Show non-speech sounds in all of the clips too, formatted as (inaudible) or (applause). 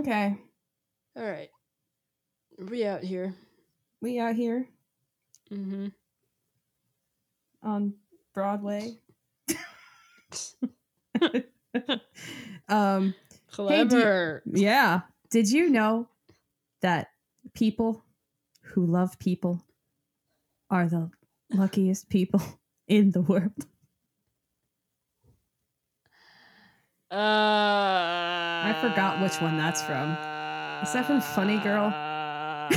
Okay. All right. We out here. We out here Mm-hmm. on Broadway. (laughs) um Clever. yeah. Did you know that people who love people are the luckiest people in the world? Uh, I forgot which one that's from. Is that from Funny Girl? (laughs)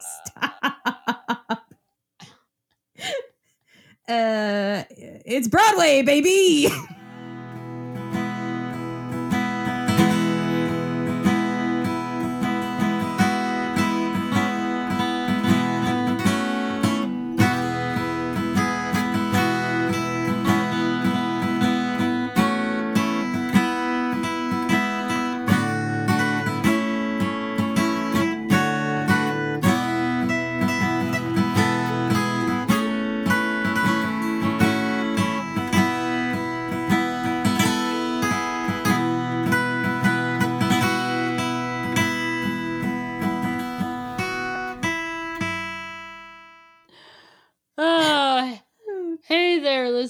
Stop. uh it's Broadway, baby. (laughs)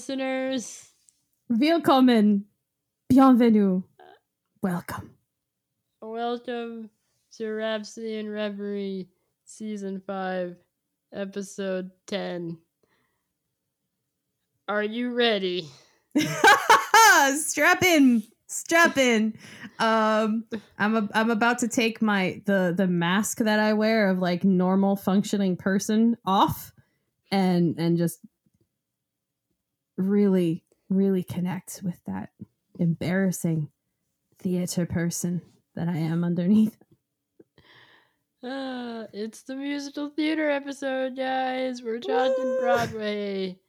listeners. Willkommen. Bienvenue. Welcome. Welcome to Rhapsody and Reverie, Season 5, Episode 10. Are you ready? (laughs) Strap in. Strap in. Um I'm a, I'm about to take my the the mask that I wear of like normal functioning person off and and just really really connect with that embarrassing theater person that I am underneath. (laughs) Ah, it's the musical theater episode, guys. We're talking Broadway.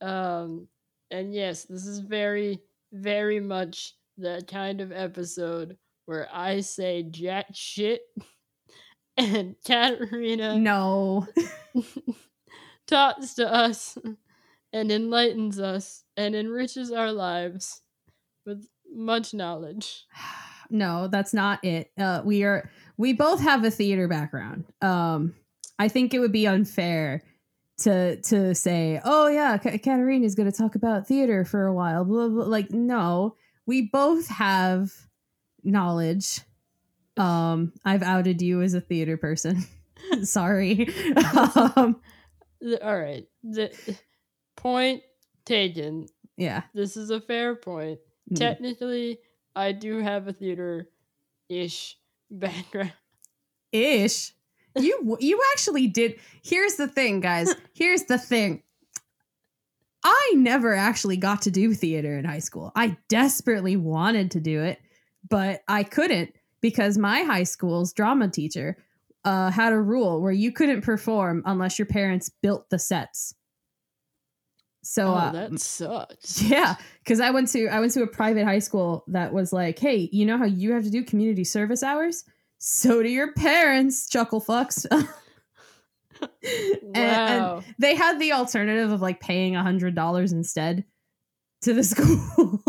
Um, and yes, this is very, very much that kind of episode where I say jack shit (laughs) and Katarina No. (laughs) talks to us and enlightens us and enriches our lives with much knowledge. (sighs) no, that's not it. Uh, we are we both have a theater background. Um, I think it would be unfair to to say, "Oh yeah, Ka- Katarina is going to talk about theater for a while." Blah, blah. Like, no, we both have knowledge. Um, I've outed you as a theater person. (laughs) Sorry. (laughs) (laughs) um, All right. The point taken. yeah. This is a fair point. Mm. Technically, I do have a theater ish background. ish. You (laughs) you actually did. Here's the thing, guys. (laughs) Here's the thing. I never actually got to do theater in high school. I desperately wanted to do it, but I couldn't because my high school's drama teacher uh, had a rule where you couldn't perform unless your parents built the sets. So Oh, uh, that sucks. (laughs) yeah, because I went to I went to a private high school that was like, hey, you know how you have to do community service hours? So do your parents, chuckle fucks. (laughs) And- and Wow. they had the alternative of like paying a hundred dollars instead to the (laughs) school.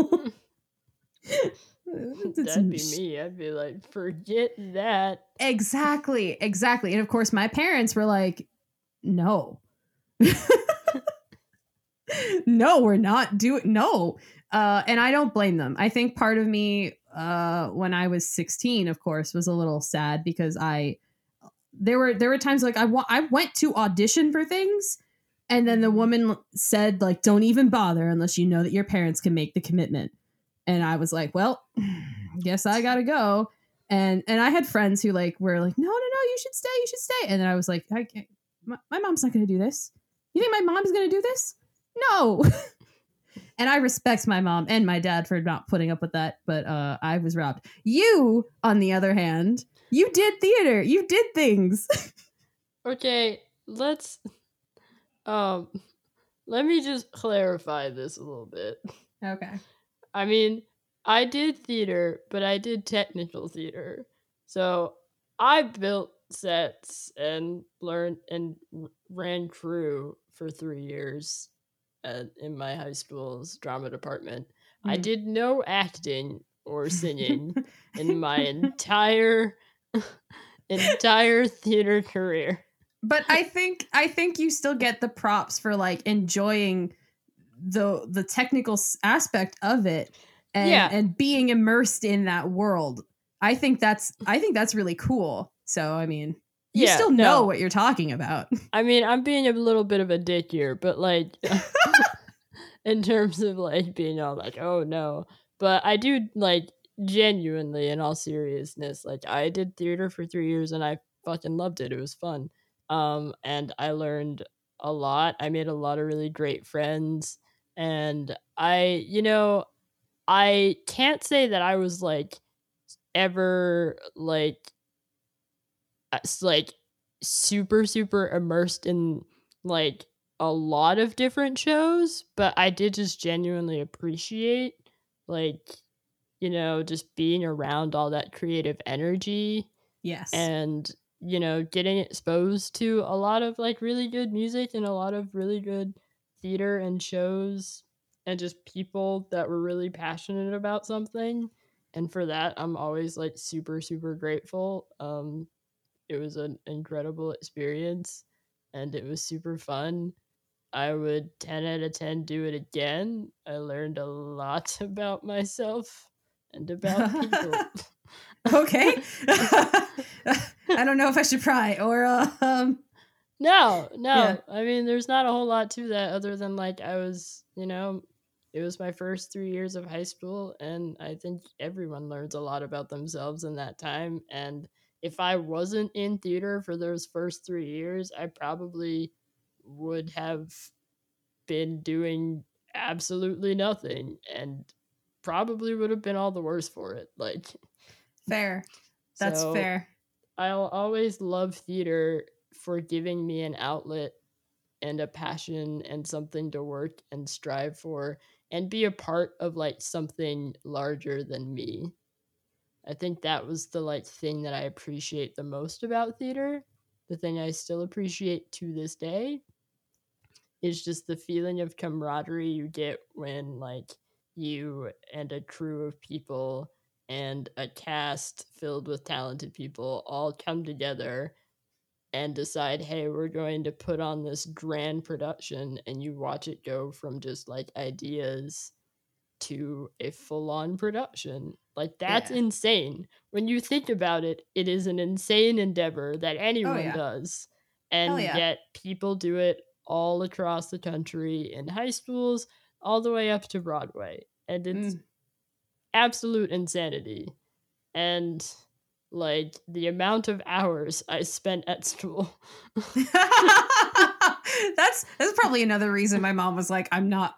That'd be me. I'd be like, forget that. Exactly, exactly. And of course, my parents were like, no. No, we're not doing no. Uh, and I don't blame them. I think part of me, uh, when I was 16, of course, was a little sad because I there were there were times like I wa- I went to audition for things and then the Mhm. woman said like don't even bother unless you know that your parents can make the commitment. And I was like, well, (sighs) guess I got to go and and I had friends who like were like, no, no, no, you should stay, you should stay, and then I was like, I can't, my, my mom's not going to do this. You think my mom's going to do this? No. (laughs) and I respect my mom and my dad for not putting up with that, but uh, I was robbed. You, on the other hand, you did theater, you did things. (laughs) Okay, let's um let me just clarify this a little bit. okay. I mean, I did theater, but I did technical theater. So I built sets and learned and ran crew for three years at, in my high school's drama department. I Mhm. did no acting or singing (laughs) in my entire (laughs) entire theater career. But I think I think you still get the props for like enjoying the the technical aspect of it and Yeah. and being immersed in that world. I think that's I think that's really cool. So I mean, you Yeah, still know no. what you're talking about. (laughs) I mean, I'm being a little bit of a dick here, but like (laughs) in terms of like being all like, oh no. But I do like genuinely in all seriousness, like I did theater for three years and I fucking loved it. It was fun. Um and I learned a lot. I made a lot of really great friends. And I, you know, I can't say that I was like ever like like super super immersed in like a lot of different shows, but I did just genuinely appreciate like you know just being around all that creative energy yes. and you know getting exposed to a lot of like really good music and a lot of really good theater and shows and just people that were really passionate about something and for that i'm always like super super grateful um it was an incredible experience and it was super fun i would 10 out of 10 do it again i learned a lot (laughs) about myself and about people (laughs) okay. (laughs) I don't know if I should pry or um No, no. Yeah. I mean, there's not a whole lot to that other than like I was, you know, it was my first three years of high school, and I think everyone learns a lot about themselves in that time. And if I wasn't in theater for those first three years, I probably would have been doing absolutely nothing and probably would have been all the worse for it. Like, fair. (laughs) That's so- fair. I'll always love theater for giving me an outlet and a passion and something to work and strive for and be a part of like something larger than me. I think that was the like thing that I appreciate the most about theater. The thing I still appreciate to this day is just the feeling of camaraderie you get when like you and a crew of people and a cast filled with talented people all come together and decide, hey, we're going to put on this grand production, and you watch it go from just like ideas to a full on production. Like, that's Yeah. insane. When you think about it, it is an insane endeavor that anyone yeah. does. And yeah. yet, people do it all across the country in high schools, all the way up to Broadway. And it's Mm. absolute insanity. And like the amount of hours I spent at school. (laughs) that's that's probably another reason my mom was like, I'm not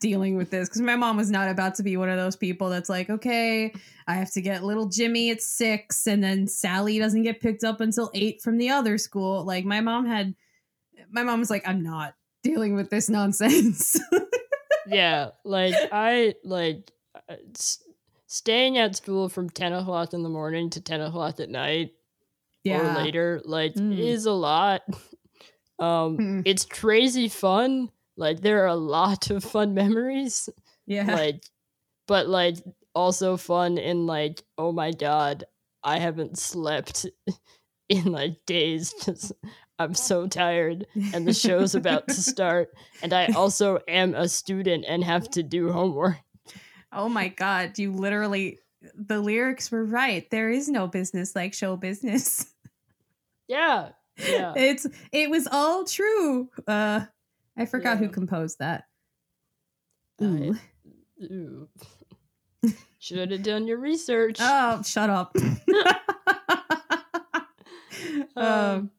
dealing with this because my mom was not about to be one of those people that's like, okay, I have to get little Jimmy at six, and then Sally doesn't get picked up until eight from the other school. Like my mom had, my mom was like, I'm not dealing with this nonsense. (laughs) yeah, like I like uh, s- staying at school from 10 o'clock in the morning to 10 o'clock at night or later like Mm. is a lot (laughs) um Mm. it's crazy fun like there are a lot of fun memories yeah, like but like also fun in like oh my god i haven't slept (laughs) in like days because i'm so tired and the show's about to (laughs) start and i also am a student and have to do homework oh my god, you literally. The lyrics were right. There is no business like show business. yeah yeah it's it was all true. Uh I forgot who composed that. I- Ooh. Ooh. (laughs) should have done your research Oh, shut up. (laughs) (laughs) um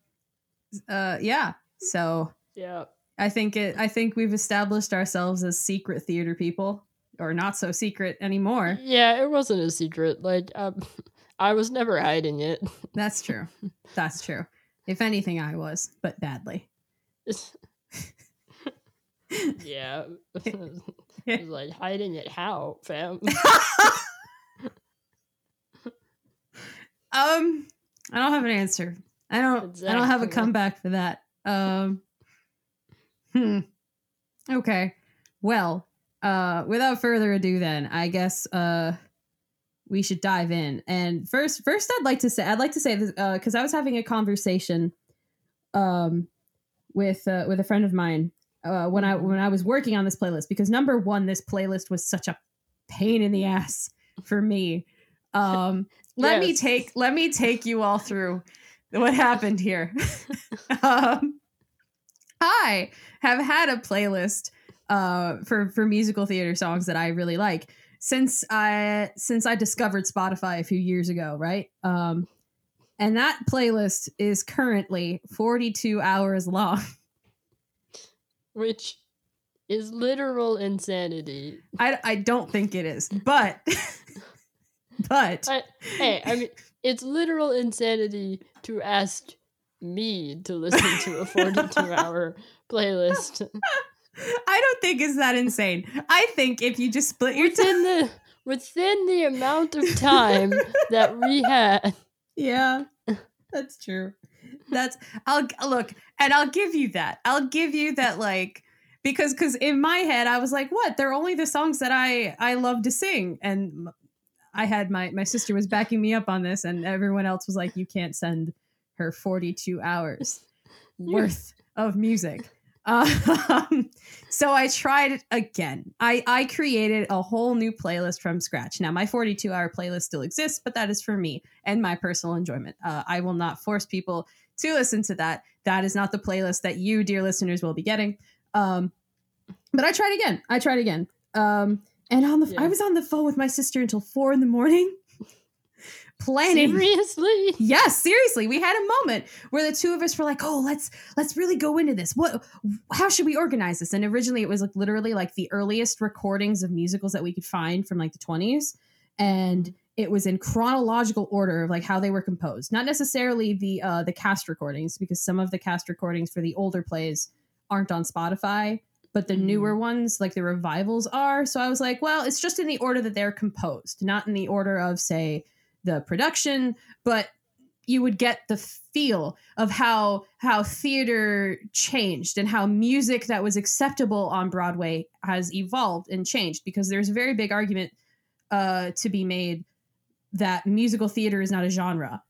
uh yeah. So yeah I think it I think we've established ourselves as secret theater people. Or not so secret anymore. yeah it wasn't a secret like um, i was never hiding it That's true. That's true. If anything I was, but badly. Yeah (laughs) (laughs) was like hiding it how fam (laughs) Um, I don't have an answer. I don't. I don't have a comeback for that. Um. Hmm. Okay. Well. Uh. Without further ado, then I guess. Uh. we should dive in. And first, first, I'd like to say, I'd like to say this because I was having a conversation, um, with uh, with a friend of mine uh, when I when I was working on this playlist because number one, this playlist was such a pain in the ass for me. Um, (laughs) let me take let me take you all through what happened here. (laughs) um, I have had a playlist uh, for for musical theater songs that I really like since I since I discovered Spotify a few years ago, right? Um, and that playlist is currently 42 hours long. (laughs) Which is literal insanity. I, I don't think it is, but (laughs) but I, hey, I mean, it's literal insanity to ask me to listen to a 42 (laughs) hour playlist I don't think it's that insane. I think if you just split your time, within the within the amount of time (laughs) that we had. yeah, that's true. That's I'll look and I'll give you that. I'll give you that like because because in my head I was like, what? They're only the songs that I I love to sing, and I had my my sister was backing me up on this, and everyone else was like, you can't send her forty two hours (laughs) worth of music. Um, (laughs) so I tried it again. I I created a whole new playlist from scratch. Now my 42 hour playlist still exists, but that is for me and my personal enjoyment. Uh, I will not force people to listen to that. That is not the playlist that you, dear listeners, will be getting. Um, but I tried again. I tried again. Um, and on the Yeah. I was on the phone with my sister until four in the morning, (laughs) planning Seriously? Yes, seriously, we had a moment where the two of us were like, "Oh, let's let's really go into this. What how should we organize this?" And originally it was like literally like the earliest recordings of musicals that we could find from like the 20s and it was in chronological order of like how they were composed. Not necessarily the uh the cast recordings because some of the cast recordings for the older plays aren't on Spotify, but the Mm. newer ones like the revivals are. So I was like, well, it's just in the order that they're composed, not in the order of say the production, but you would get the feel of how how theater changed and how music that was acceptable on Broadway has evolved and changed because there's a very big argument uh, to be made that musical theater is not a genre.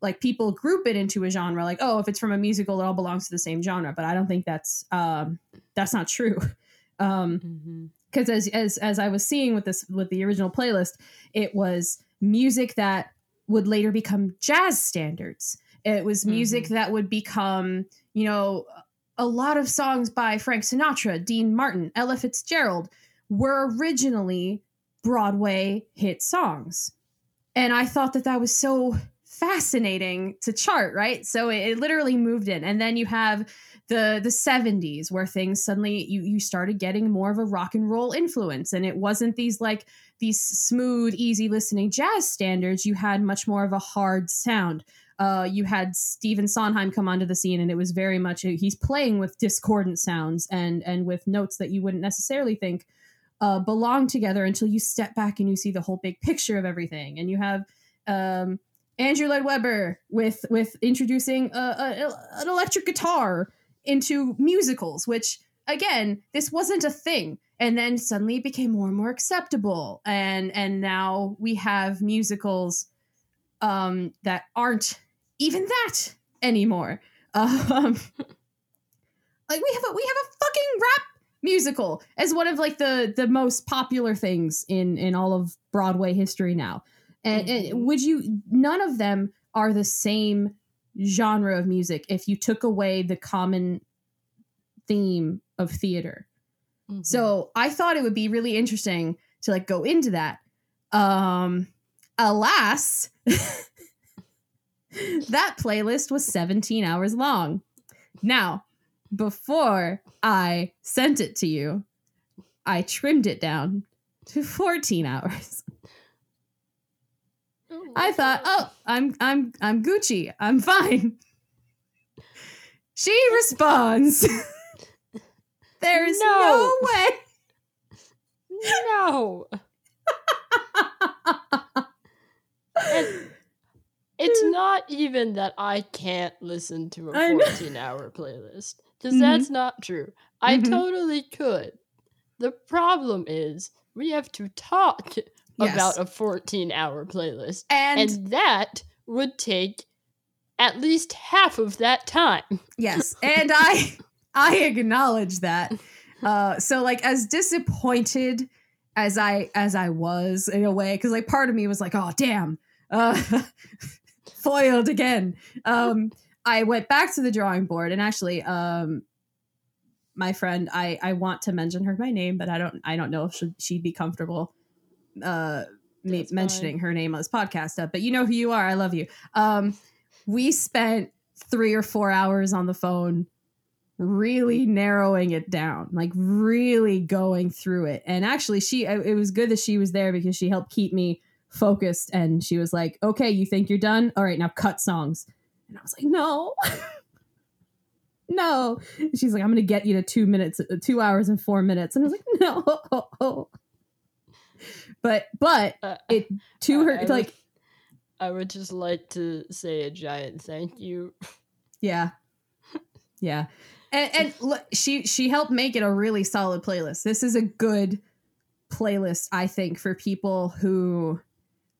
Like people group it into a genre, like oh, if it's from a musical, it all belongs to the same genre. But I don't think that's um, that's not true. (laughs) Um, Mhm. because as as as I was seeing with this with the original playlist, it was music that would later become jazz standards. It was music that would become, you know, a lot of songs by Frank Sinatra, Dean Martin, Ella Fitzgerald were originally Broadway hit songs. And I thought that that was so fascinating to chart, right? So it, it literally moved in. And then you have the the 70s where things suddenly you you started getting more of a rock and roll influence and it wasn't these like these smooth easy listening jazz standards you had much more of a hard sound uh, you had Stephen Sondheim come onto the scene, and it was very much he's playing with discordant sounds and and with notes that you wouldn't necessarily think uh, belong together until you step back and you see the whole big picture of everything. And you have um, Andrew Lloyd Webber with with introducing a, a, an electric guitar into musicals, which again, this wasn't a thing. And then suddenly it became more and more acceptable. And and now we have musicals um, that aren't even that anymore. (laughs) Um, like we have a we have a fucking rap musical as one of like the the most popular things in in all of Broadway history now. And, and Mhm. would you none of them are the same genre of music if you took away the common theme of theater. Mhm. So I thought it would be really interesting to like go into that. Um alas, (laughs) that playlist was 17 hours long. Now, before I sent it to you, I trimmed it down to 14 hours. Oh I thought. "Oh, I'm I'm I'm Gucci. I'm fine." She responds, (laughs) "There's no, No. way." no. (laughs) And it's not even that I can't listen to a (laughs) 14 hour playlist. Because Mhm. that's not true. I Mhm. totally could. The problem is we have to talk (laughs) Yes. about a 14 hour playlist. and, And that would take at least half of that time. yes, (laughs) and I I acknowledge that. Uh, so like as disappointed as I as I was in a way, because like part of me was like, oh damn, uh, foiled again. Um, I went back to the drawing board and actually, um, my friend, I I want to mention her by name, but I don't I don't know if she'd, she'd be comfortable uh me That's mentioning her name on this podcast. Uh, but you know who you are. I love you. Um, we spent three or four hours on the phone really narrowing it down like really going through it and actually she it was good that she was there because she helped keep me focused and she was like okay you think you're done all right now cut songs and i was like no (laughs) no she's like i'm gonna get you to two minutes two hours and four minutes and i was like (laughs) no but but Uh, it to her I would- like I would just like to say a giant thank you. Yeah. Yeah. And and look, she she helped make it a really solid playlist. This is a good playlist, I think, for people who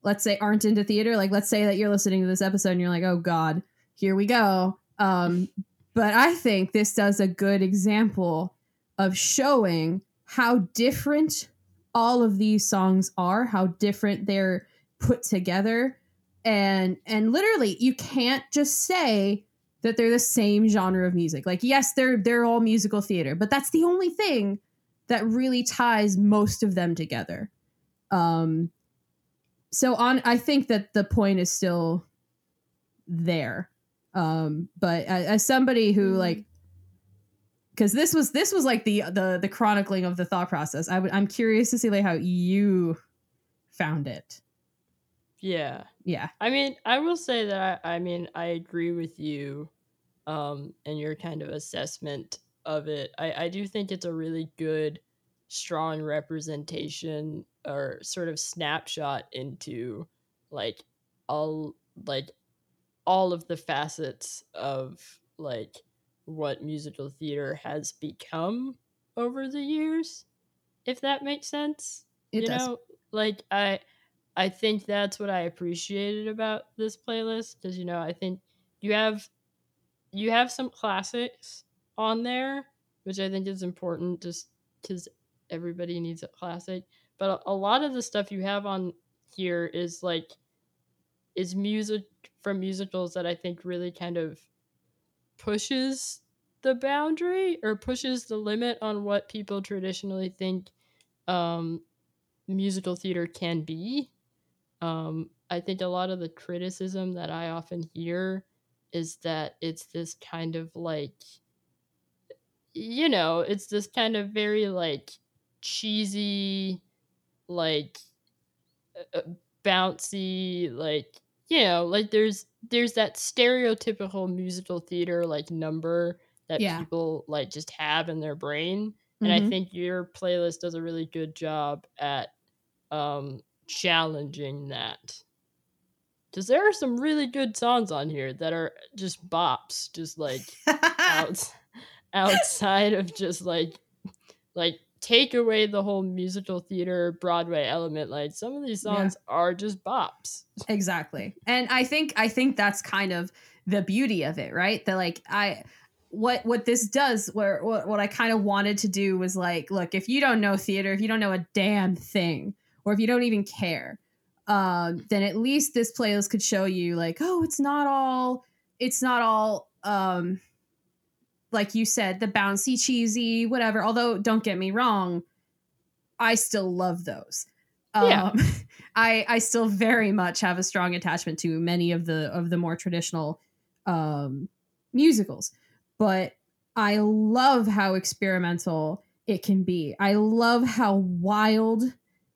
let's say aren't into theater. Like let's say that you're listening to this episode and you're like, "Oh god, here we go." Um but I think this does a good example of showing how different all of these songs are, how different they're put together. And and literally you can't just say that they're the same genre of music. Like yes, they're they're all musical theater, but that's the only thing that really ties most of them together. Um so on I think that the point is still there. Um but as, as somebody who Mhm. like because this was this was like the the the chronicling of the thought process. I would I'm curious to see like how you found it. Yeah. Yeah. I mean, I will say that I, I mean, I agree with you um and your kind of assessment of it. I, I do think it's a really good, strong representation or sort of snapshot into like all like all of the facets of like what musical theater has become over the years, if that makes sense It you does. know like i i think that's what i appreciated about this playlist because you know i think you have you have some classics on there which i think is important just because everybody needs a classic but a, a lot of the stuff you have on here is like is music from musicals that i think really kind of pushes the boundary or pushes the limit on what people traditionally think um, musical theater can be. Um, I think a lot of the criticism that I often hear is that it's this kind of like, you know, it's this kind of very like cheesy, like uh, bouncy, like you know, like there's there's that stereotypical musical theater like number that Yeah. people like just have in their brain and I Mhm. think your playlist does a really good job at um, challenging that. Because there are some really good songs on here that are just bops, just like (laughs) out, outside of just like like take away the whole musical theater Broadway element. Like some of these Yeah. songs are just bops. exactly and i think i think that's kind of the beauty of it right that like i what what this does where what, what i kind of wanted to do was like look if you don't know theater if you don't know a damn thing or if you don't even care um then at least this playlist could show you like oh it's not all it's not all um like you said the bouncy cheesy whatever although don't get me wrong i still love those Yeah. um (laughs) I I still very much have a strong attachment to many of the of the more traditional um, musicals, but I love how experimental it can be. I love how wild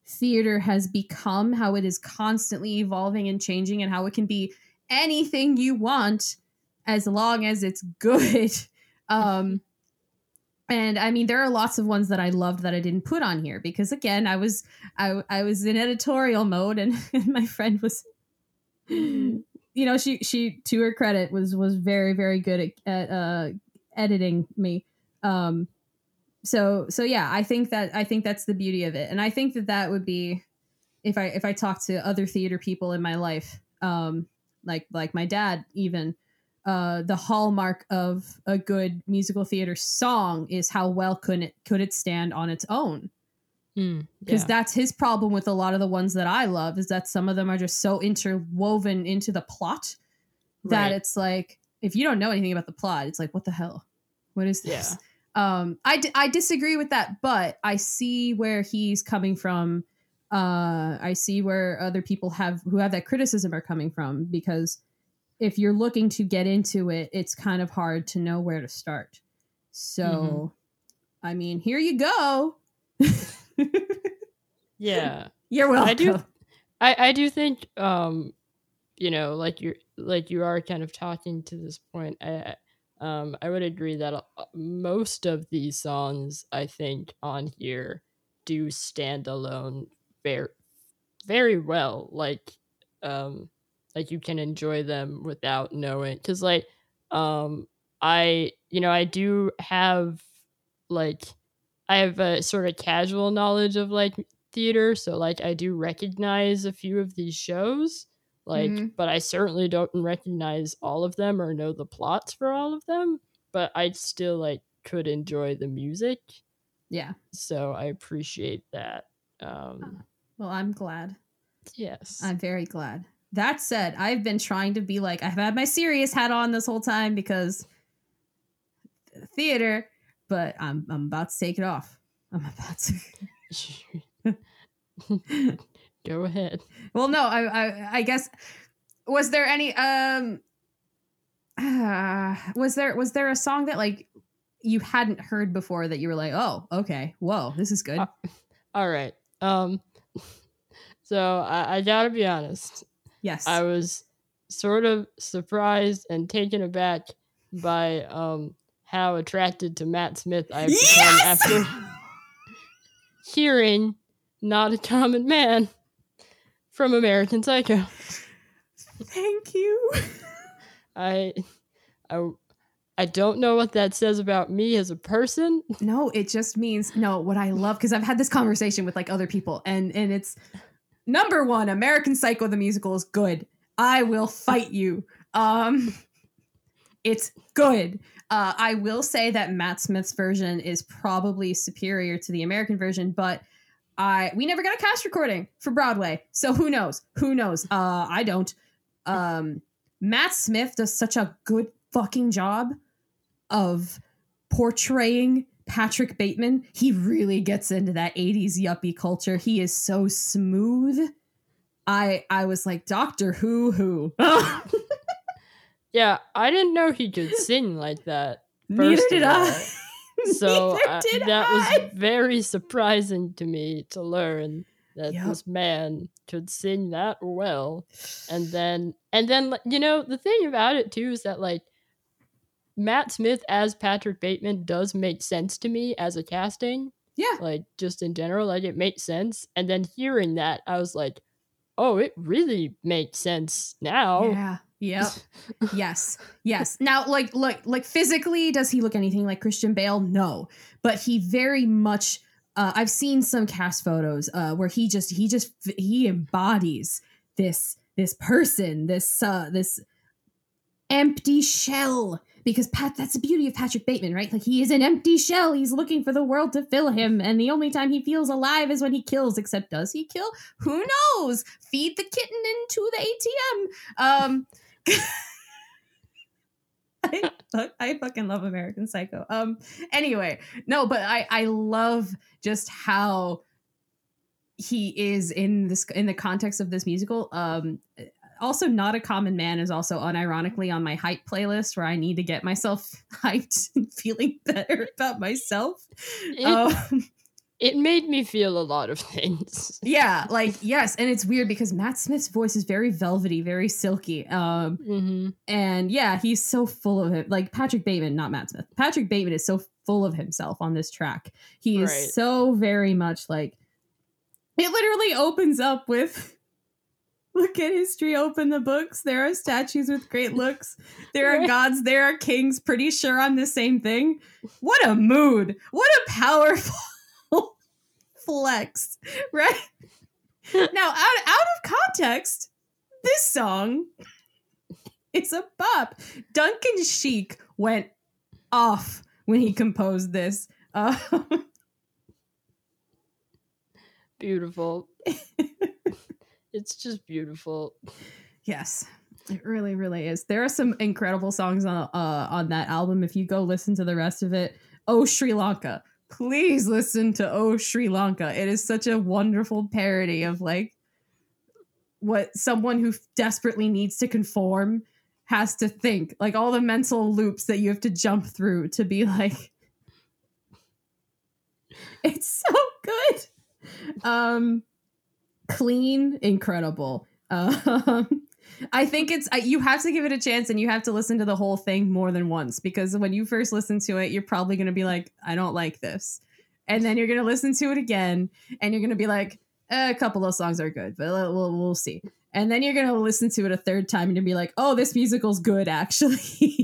theater has become, how it is constantly evolving and changing, and how it can be anything you want as long as it's (laughs) good. Um, and I mean, there are lots of ones that I loved that I didn't put on here because, again, I was I, I was in editorial mode, and, (laughs) and my friend was, you know, she she to her credit was was very very good at, at uh, editing me. Um, so so yeah, I think that I think that's the beauty of it, and I think that that would be if I if I talk to other theater people in my life, um, like like my dad even, uh, the hallmark of a good musical theater song is how well could it could it stand on its own Mm, because yeah. that's his problem with a lot of the ones that I love is that some of them are just so interwoven into the plot that Right. it's like if you don't know anything about the plot, it's like what the hell, what is this? Yeah. Um, I d- I disagree with that, but I see where he's coming from. Uh, I see where other people have who have that criticism are coming from because if you're looking to get into it, it's kind of hard to know where to start. So, Mm-hmm. I mean, here you go. (laughs) yeah. You're welcome. I do I, I do think um you know like you're like you are kind of talking to this point I um I would agree that uh, most of these songs I think on here do stand alone very very well like um like you can enjoy them without knowing cuz like um I you know I do have like I have a sort of casual knowledge of like theater, so like I do recognize a few of these shows, like, Mhm. but I certainly don't recognize all of them or know the plots for all of them. But I still like could enjoy the music, Yeah. so I appreciate that. Um, Well, I'm glad. yes, I'm very glad. That said, I've been trying to be like I've had my serious hat on this whole time because theater, but I'm I'm about to take it off. I'm (laughs) about to. (laughs) go ahead. Well, no, I I, I guess was there any um uh, (sighs) was there was there a song that like you hadn't heard before that you were like, oh, okay, whoa, this is good. Uh, (laughs) All right. Um, so I, I gotta be honest. Yes. I was sort of surprised and taken aback by um how attracted to Matt Smith I've become Yes! after (laughs) hearing "Not a Common Man" from American Psycho. Thank you. I, I, I don't know what that says about me as a person. No, it just means no. What I love because I've had this conversation with like other people, and and it's number one. American Psycho the musical is good. I will fight you. Um, it's good. Uh, I will say that Matt Smith's version is probably superior to the American version, but I we never got a cast recording for Broadway, so who knows? Who knows? Uh, I don't. Um, Matt Smith does such a good fucking job of portraying Patrick Bateman. He really gets into that 80s yuppie culture. He is so smooth. I I was like Doctor Who Who. (laughs) Yeah, I didn't know he could sing like that. Neither did. I. (laughs) So uh, did that I. was very surprising to me to learn that Yep. this man could sing that well. And then, and then, you know, the thing about it too is that like Matt Smith as Patrick Bateman does make sense to me as a casting. Yeah. Like just in general, like it makes sense. And then hearing that, I was like, oh, it really makes sense now. Yeah. Yep. (laughs) yes. Yes. Now, like, like, like, physically, does he look anything like Christian Bale? No, but he very much. Uh, I've seen some cast photos uh, where he just he just he embodies this this person this uh, this empty shell because Pat that's the beauty of Patrick Bateman right? Like he is an empty shell. He's looking for the world to fill him. And the only time he feels alive is when he kills. Except does he kill? Who knows? Feed the kitten into the ATM um (laughs) I, I fucking love American Psycho. Um anyway, no, but I I love just how he is in this in the context of this musical. Um also not a common man is also unironically on my hype playlist where I need to get myself (laughs) hyped and feeling (laughs) better about myself. It, Um, it made me feel a lot of things. (laughs) yeah, like yes, and it's weird because Matt Smith's voice is very velvety, very silky. Um hmm And yeah, he's so full of it. Like Patrick Bateman, not Matt Smith. Patrick Bateman is so full of himself on this track. He is Right. so very much like it literally opens up with (laughs) look at history, open the books. There are statues with great looks. There are gods, there are kings. Pretty sure I'm the same thing. What a mood. What a powerful (laughs) flex, right? now, out, out of context, this song is a bop. Duncan Sheik went off when he composed this. Uh, (laughs) beautiful. It's just beautiful. yes, it really, really is. There are some incredible songs on uh, on that album. If you go listen to the rest of it, oh Sri Lanka, please listen to Oh Sri Lanka. It is such a wonderful parody of like what someone who desperately needs to conform has to think. Like all the mental loops that you have to jump through to be like (laughs) it's so good. Um clean, incredible. Um (laughs) I think it's you have to give it a chance and you have to listen to the whole thing more than once because when you first listen to it, you're probably going to be like, I don't like this. And then you're going to listen to it again and you're going to be like, eh, a couple of songs are good, but we'll, we'll see. And then you're going to listen to it a third time and you'll be like, oh, this musical's good, (laughs) actually.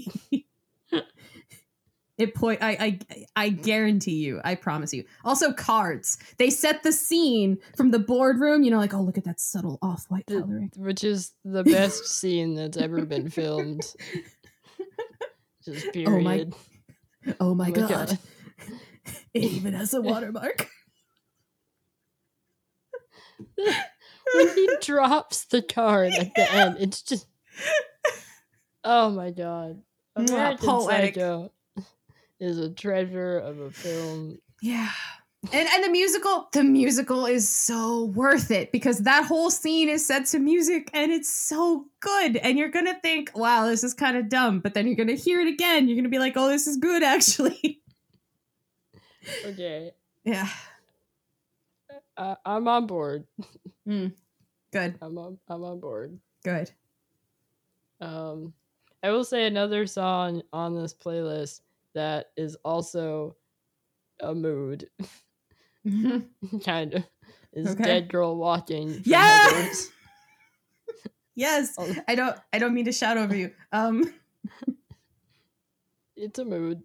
It point I, I I guarantee you, I promise you. Also cards. They set the scene from the boardroom, you know, like, oh look at that subtle off-white coloring. Which is the (laughs) best scene that's ever been filmed. (laughs) Just period. Oh my, oh my, oh my god. god. (laughs) it even has a watermark. when he drops the card at the end, it's just Oh my god. American Poetic. Psycho is a treasure of a film. Yeah. And and the musical, the musical is so worth it because that whole scene is set to music and it's so good. And you're gonna think, wow, this is kind of dumb, but then you're gonna hear it again. You're gonna be like, oh, this is good (laughs) actually. Okay. Yeah. Uh, I'm on board. Mm. Good. I'm on. I'm on board. Good. Um, I will say another song on this playlist that is also a mood. (laughs) kind of. Is okay. dead girl walking. Yes. yes. Oh. I don't I don't mean to shout over you. Um (laughs) It's a mood.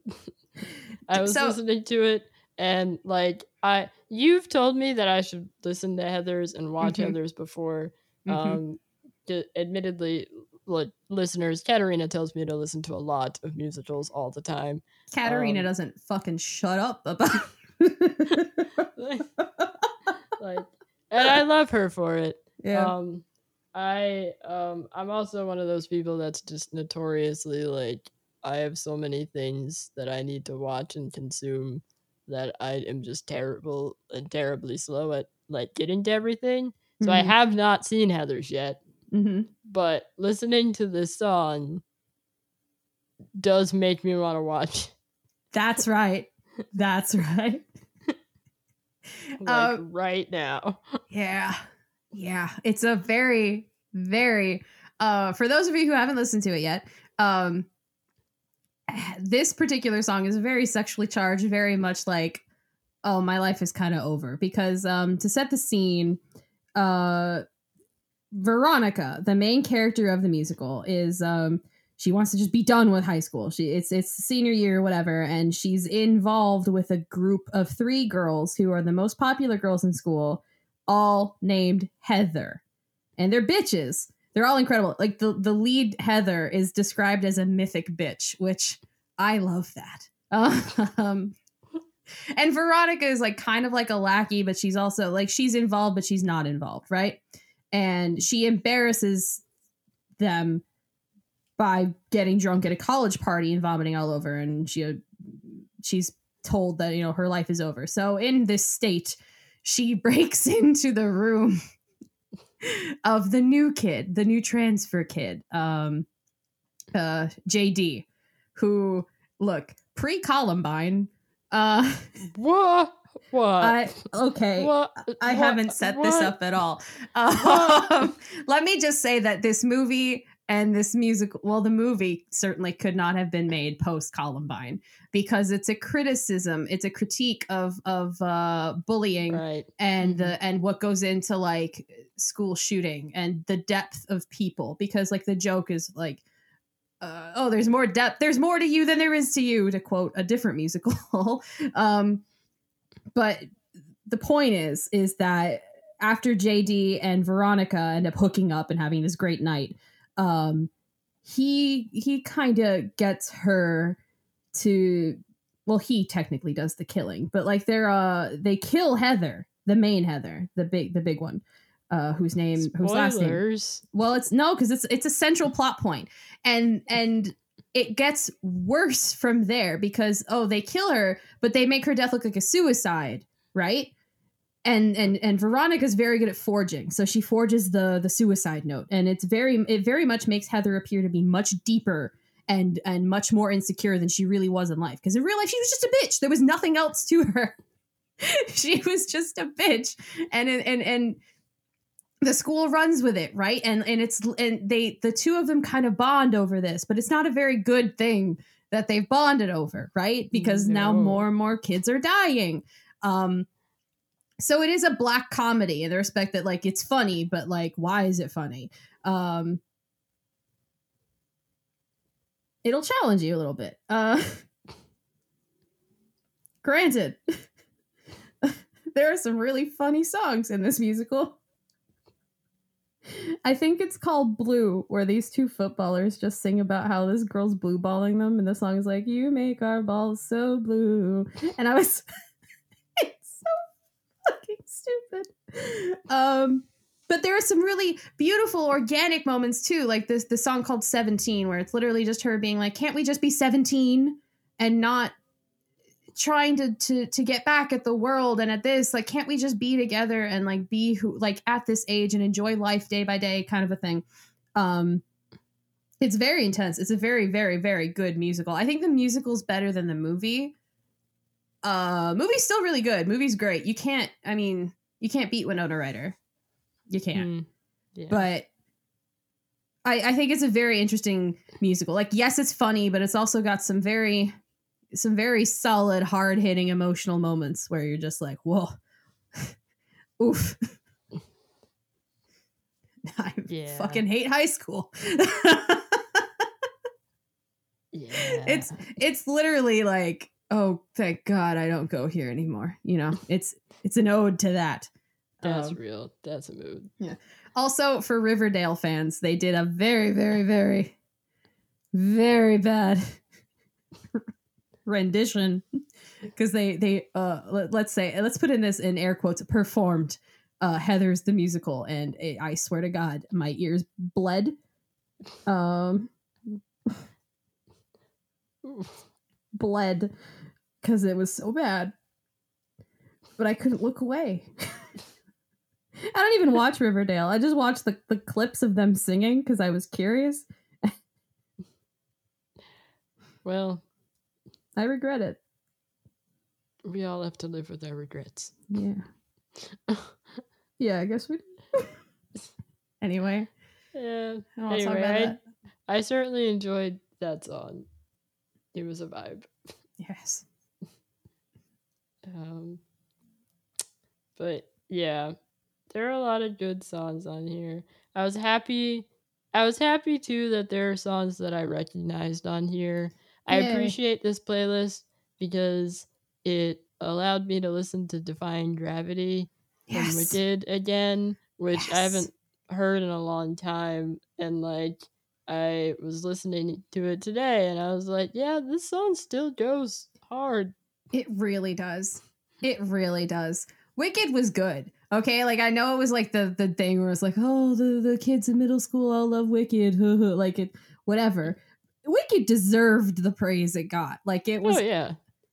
(laughs) I was so, listening to it and like I you've told me that I should listen to Heathers and watch mm-hmm. Heathers before. Mm-hmm. Um admittedly like listeners, Katerina tells me to listen to a lot of musicals all the time. Katerina um, doesn't fucking shut up about (laughs) (laughs) like and I love her for it. Yeah. Um I um I'm also one of those people that's just notoriously like I have so many things that I need to watch and consume that I am just terrible and terribly slow at like getting to everything. So mm-hmm. I have not seen Heathers yet. Mm-hmm. But listening to this song does make me want to watch. That's right. That's right. (laughs) like um, right now. Yeah. Yeah. It's a very, very uh for those of you who haven't listened to it yet, um (sighs) this particular song is very sexually charged, very much like, oh, my life is kind of over. Because um to set the scene, uh Veronica, the main character of the musical, is um she wants to just be done with high school. She it's it's senior year whatever, and she's involved with a group of three girls who are the most popular girls in school, all named Heather. And they're bitches. They're all incredible. Like the, the lead Heather is described as a mythic bitch, which I love that. (laughs) Um, and Veronica is like kind of like a lackey, but she's also like she's involved, but she's not involved, right? And she embarrasses them by getting drunk at a college party and vomiting all over and she she's told that you know her life is over. So in this state she (laughs) breaks into the room (laughs) of the new kid the new transfer kid um uh jd who look pre-columbine uh what what? I, okay. What? I what? haven't set what? this up at all. Um, (laughs) let me just say that this movie and this music, well, the movie certainly could not have been made post Columbine because it's a criticism, it's a critique of of uh, bullying right. and mm-hmm. and what goes into like school shooting and the depth of people. Because like the joke is like. Uh, oh, there's more depth. There's more to you than there is to you, to quote a different musical. (laughs) um, but the point is is that after JD and Veronica end up hooking up and having this great night, um, he he kind of gets her to well, he technically does the killing, but like they're uh they kill Heather, the main Heather, the big the big one, uh whose name whose last name Spoilers. well, it's no, because it's it's a central plot point, and and it gets worse from there because oh, they kill her, but they make her death look like a suicide, right? And and and Veronica's very good at forging, so she forges the the suicide note, and it's very it very much makes Heather appear to be much deeper and and much more insecure than she really was in life. Because in real life, she was just a bitch. There was nothing else to her. (laughs) she was just a bitch, and and and the school runs with it right? And and it's and they the two of them kind of bond over this but it's not a very good thing that they've bonded over right? Because now more and more kids are dying. Um so it is a black comedy in the respect that like it's funny but like why is it funny? Um it'll challenge you a little bit. Uh (laughs) granted (laughs) there are some really funny songs in this musical I think it's called Blue, where these two footballers just sing about how this girl's blue balling them, and the song is like, You make our balls so blue. And I was (laughs) it's so fucking stupid. Um but there are some really beautiful organic moments too, like this the song called 17, where it's literally just her being like, Can't we just be 17 and not trying to to to get back at the world and at this like can't we just be together and like be who like at this age and enjoy life day by day kind of a thing? Um it's very intense. It's a very very very good musical. I think the musical's better than the movie. Uh movie's still really good. Movie's great. You can't i mean you can't beat winona ryder. You can't. Mm, yeah. but I, I think it's a very interesting musical. Like, yes, it's funny, but it's also got some very, some very solid, hard hitting emotional moments where you're just like, whoa, (laughs) oof. (laughs) I Yeah. fucking hate high school. (laughs) yeah. it's it's literally like, oh, thank God I don't go here anymore. You know, it's it's an ode to that. that's Um, real. That's a mood. Yeah. Also, for Riverdale fans, they did a very, very, very, very bad rendition because they they uh let, let's say let's put in this in air quotes performed uh Heather's the musical and it, I swear to God my ears bled um bled because it was so bad but I couldn't look away. (laughs) I don't even watch Riverdale. I just watched the, the clips of them singing because I was curious. Well, I regret it. we all have to live with our regrets. Yeah. (laughs) yeah, I guess we do. (laughs) anyway, Yeah. I don't want to talk Anyway, I- I certainly enjoyed that song. It was a vibe. Yes. (laughs) Um, but yeah, there are a lot of good songs on here. I was happy. I was happy too that there are songs that I recognized on here. I Yay. appreciate this playlist because it allowed me to listen to Defying Gravity and Yes. Wicked again, which I haven't heard in a long time. And like, I was listening to it today and I was like, yeah, this song still goes hard. It really does. It really does. Wicked was good. Okay, like I know it was like the the thing where it's like, oh, the the kids in middle school all love Wicked, (laughs) like it, whatever. Wicked deserved the praise it got. Like it was oh, yeah.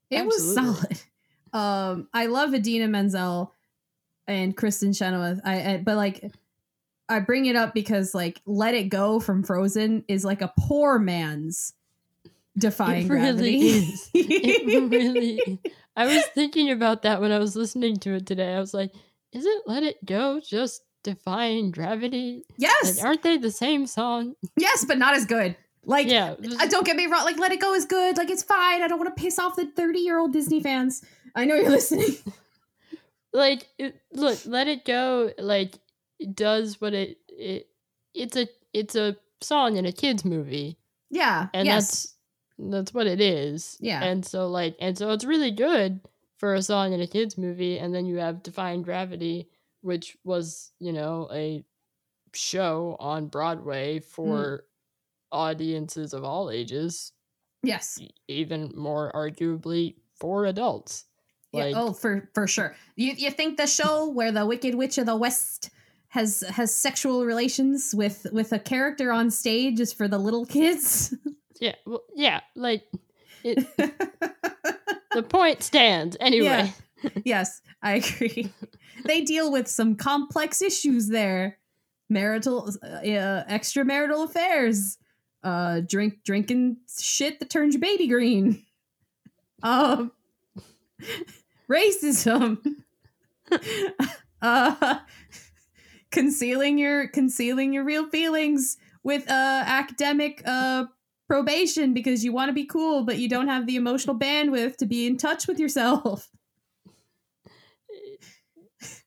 It was solid. (laughs) Um, I love Idina Menzel and Kristin Chenoweth. I, I but like I bring it up because like Let It Go from Frozen is like a poor man's defying It really gravity. is. (laughs) It really. I was thinking about that when I was listening to it today. I was like, "Isn't Let It Go just defying gravity? yes, Like, aren't they the same song?" yes, but not as good. Like, yeah, uh, don't get me wrong. Like, Let It Go is good. Like, it's fine. I don't want to piss off the thirty-year-old Disney (laughs) fans. I know you're listening. (laughs) like it, look, Let It Go. Like it does what it it it's a it's a song in a kids movie, Yeah. and yes. that's that's what it is. Yeah. and so like and so it's really good for a song in a kids movie, and then you have defying gravity, which was you know a show on Broadway for audiences of all ages, Yes. even more arguably for adults. Yeah, Like, oh, for for sure. You you think the show where the Wicked Witch of the West has has sexual relations with with a character on stage is for the little kids? (laughs) yeah, well, yeah, like it, (laughs) the point stands anyway. (laughs) yes, I agree. They deal with some complex issues there. Marital uh, extramarital affairs. Uh drink drinking shit that turns your baby green. (laughs) Um (laughs) racism. (laughs) uh concealing your concealing your real feelings with uh academic uh probation because you want to be cool but you don't have the emotional bandwidth to be in touch with yourself.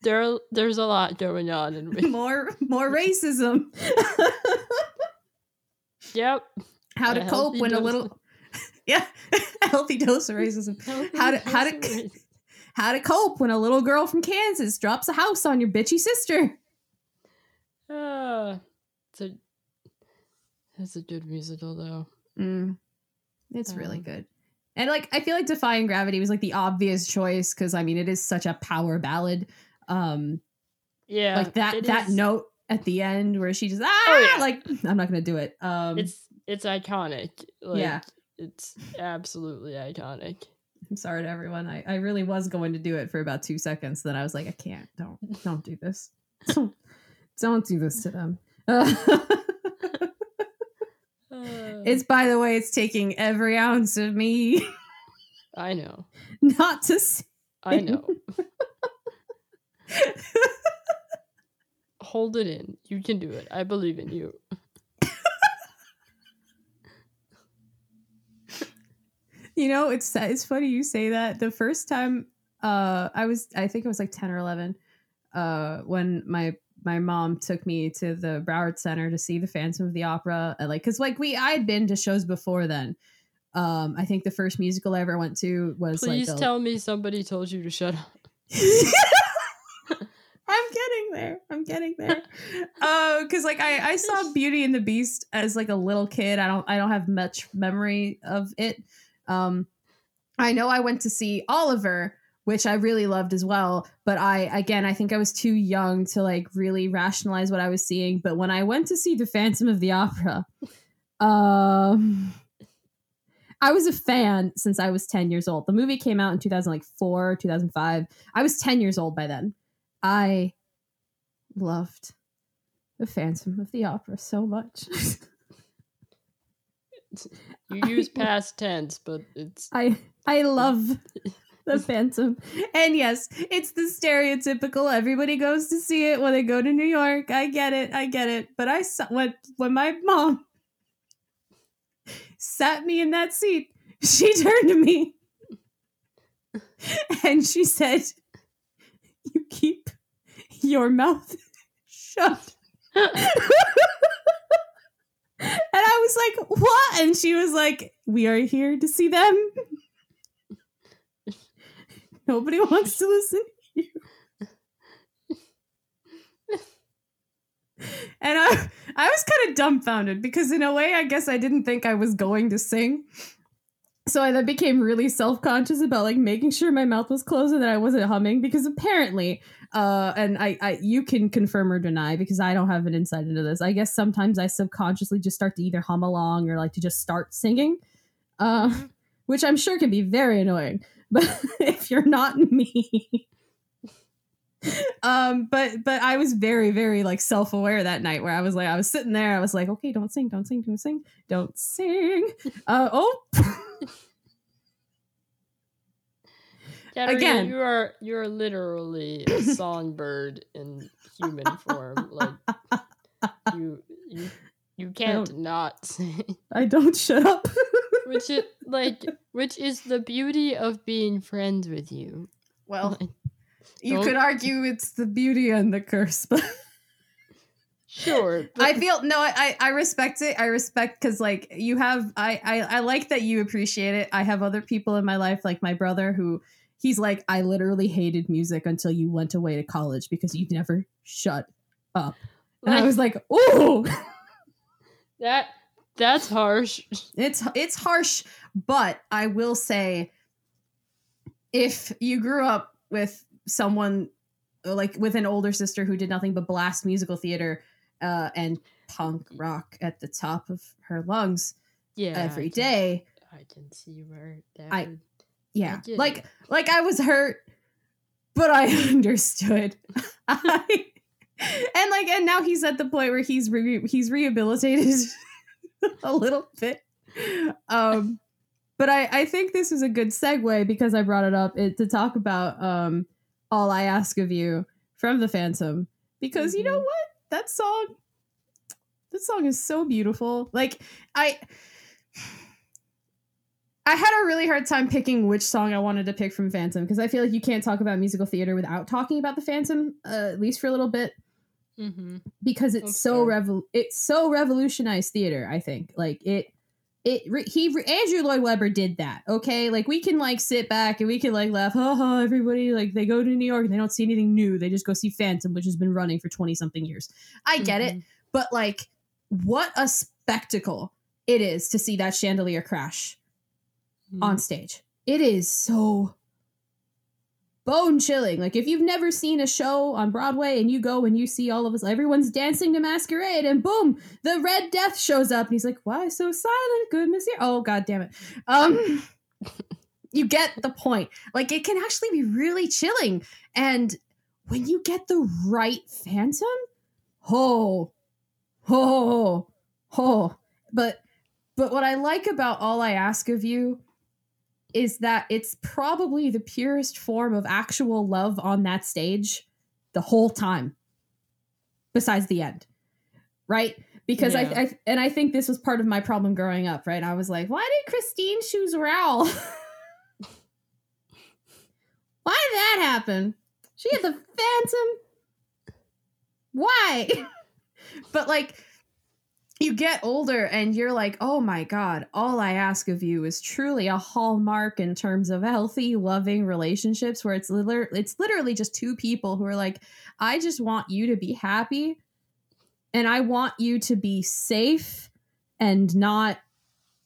There, there's a lot going on, and more more racism. Yep. how to A cope when a little (laughs) yeah, a healthy dose of racism. (laughs) How to- how to- How to cope when a little girl from Kansas drops a house on your bitchy sister. Uh, it's a, it's a good musical though. Mm. It's really Um, good. And like I feel like Defying Gravity was like the obvious choice because I mean it is such a power ballad. Um Yeah, like that that is- note at the end where she just ah Oh, yeah. like I'm not gonna do it. Um It's it's iconic. Like, Yeah. it's absolutely iconic. I'm sorry to everyone. I, I really was going to do it for about two seconds. Then I was like, I can't. Don't don't do this. (laughs) Don't, don't do this to them. Uh, (laughs) it's by the way, it's taking every ounce of me I know. (laughs) not to see. I know. Hold it in. You can do it. I believe in you. You know, it's it's funny you say that. The first time uh I was I think it was like 10 or 11 uh when my my mom took me to the Broward Center to see the Phantom of the Opera. uh, Like cuz like we I had been to shows before then. Um I think the first musical I ever went to was Please like a- tell me somebody told you to shut up. (laughs) I'm getting there. I'm getting (laughs) there. Uh, because like I I saw (laughs) Beauty and the Beast as like a little kid. I don't I don't have much memory of it. Um, I know I went to see Oliver, which I really loved as well. But I again I think I was too young to like really rationalize what I was seeing. But when I went to see the Phantom of the Opera, um. I was a fan since I was 10 years old. The movie came out in 2004, 2005. I was 10 years old by then. I loved the Phantom of the Opera so much. (laughs) You use past tense, but it's I I love the (laughs) Phantom. And yes, it's the stereotypical everybody goes to see it when they go to New York. I get it. I get it. But I saw when when my mom sat me in that seat, she (laughs) turned to me and she said, "You keep your mouth (laughs) shut." And I was like, what? And she was like, we are here to see them. Nobody wants to listen to you. And I, I was kind of dumbfounded because, in a way, I guess I didn't think I was going to sing. So I then became really self conscious about like making sure my mouth was closed and that I wasn't humming because apparently, uh, and I, I, you can confirm or deny because I don't have an insight into this. I guess sometimes I subconsciously just start to either hum along or like to just start singing, uh, which I'm sure can be very annoying. (laughs) But if you're not me, um, but but I was very very like self aware that night where I was like I was sitting there I was like okay don't sing don't sing don't sing don't sing. Uh, oh. Katarina, Again. you are you are literally a (coughs) songbird in human form. Like you you you can't don't- not sing. I don't shut up. Which is like which is the beauty of being friends with you. well, Like, you don't- could argue it's the beauty and the curse, but sure. (laughs) But I feel no, I I respect it. I respect because like you have, I, I I like that you appreciate it. I have other people in my life, like my brother, who he's like, I literally hated music until you went away to college because you never shut up. And I was like, ooh, (laughs) that that's harsh. (laughs) it's it's harsh, but I will say, if you grew up with someone like with an older sister who did nothing but blast musical theater uh, and punk rock at the top of her lungs Yeah. every I can- day, I can see where that I- would- yeah, get like it. like I was hurt, but I (laughs) understood. (laughs) I, and like and now he's at the point where he's re- he's rehabilitated (laughs) a little bit. Um but I I think this is a good segue because I brought it up it, to talk about um all I ask of you from the Phantom because you know Mhm. what? That song that song is so beautiful. Like I I had a really hard time picking which song I wanted to pick from Phantom because I feel like you can't talk about musical theater without talking about the Phantom, uh, at least for a little bit, Mhm. because it's That's so revol- it's so revolutionized theater. I think like it, it he Andrew Lloyd Webber did that. Okay, like we can like sit back and we can like laugh, ha ha. Everybody like they go to New York and they don't see anything new. They just go see Phantom, which has been running for twenty something years. I get it, Mhm. but like what a spectacle it is to see that chandelier crash on stage. It is so bone chilling. Like if you've never seen a show on Broadway and you go and you see all of us, everyone's dancing to masquerade, and boom, the Red Death shows up, and he's like, "Why so silent? Goodness here! Oh God damn it!" Um, you get the point. Like it can actually be really chilling, and when you get the right Phantom, oh, oh, oh. But but what I like about All I Ask of You is that it's probably the purest form of actual love on that stage the whole time, besides the end, right? Because Yeah. I, I and I think this was part of my problem growing up, right? I was like, why did Christine choose Raoul? (laughs) why did that happen? She had the Phantom. Why? (laughs) but like you get older and you're like, oh my God, all I ask of you is truly a hallmark in terms of healthy, loving relationships where it's, liter- it's literally just two people who are like, I just want you to be happy and I want you to be safe and not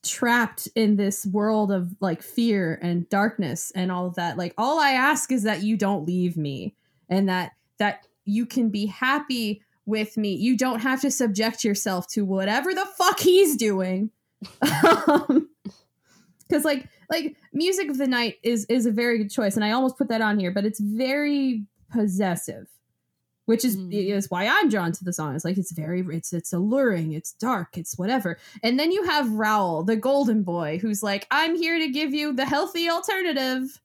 trapped in this world of like fear and darkness and all of that. Like, all I ask is that you don't leave me and that, that you can be happy with me. You don't have to subject yourself to whatever the fuck he's doing. (laughs) um, Cause like like music of the night is is a very good choice, and I almost put that on here, but it's very possessive, which is Mm. is why I'm drawn to the song. It's like it's very it's it's alluring, it's dark, it's whatever. And then you have Raoul, the golden boy, who's like, I'm here to give you the healthy alternative.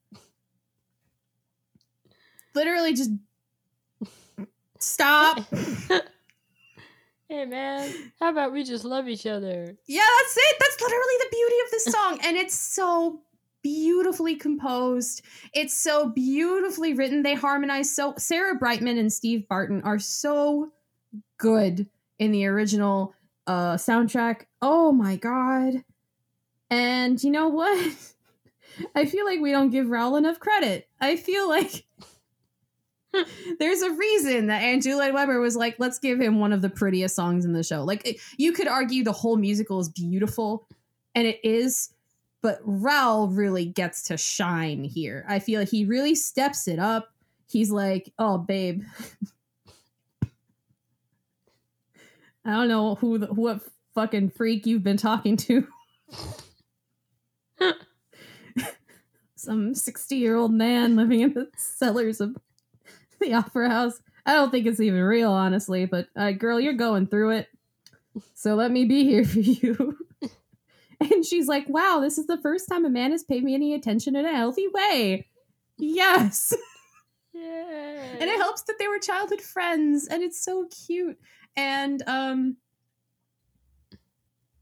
Literally just stop. (laughs) hey man, how about we just love each other? Yeah, that's it. That's literally the beauty of this song. And it's so beautifully composed. It's so beautifully written. They harmonize so Sarah Brightman and Steve Barton are so good in the original uh soundtrack. Oh my god. And you know what? (laughs) I feel like we don't give Raoul enough credit. I feel like (laughs) there's a reason that Andrew Lloyd Webber was like, let's give him one of the prettiest songs in the show. Like, it- you could argue the whole musical is beautiful, and it is, but Raoul really gets to shine here. I feel like he really steps it up. He's like, oh, babe. (laughs) I don't know who, the, what fucking freak you've been talking to. (laughs) Some 60 year old man living in the cellars of the (laughs) opera house. I don't think it's even real, honestly, but uh, girl, you're going through it. So let me be here (laughs) for you. (laughs) and she's like, wow, this is the first time a man has paid me any attention in a healthy way. Yes. Yeah. and it helps that they were childhood friends and it's so cute. And um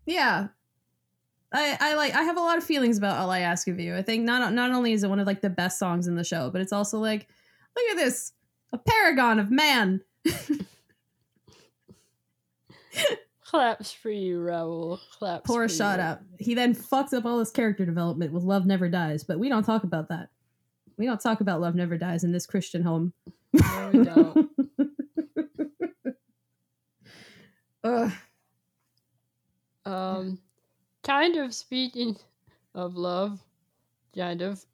yeah. I, I like I have a lot of feelings about all I ask of you. I think not not only is it one of like the best songs in the show, but it's also like look at this a paragon of man. Claps for you, Raoul. Claps. Poor shot you. out. He then fucks up all his character development with Love Never Dies, but we don't talk about that. We don't talk about love never dies in this Christian home. No, we don't. (laughs) Ugh. Um, kind of speaking of love, kind of.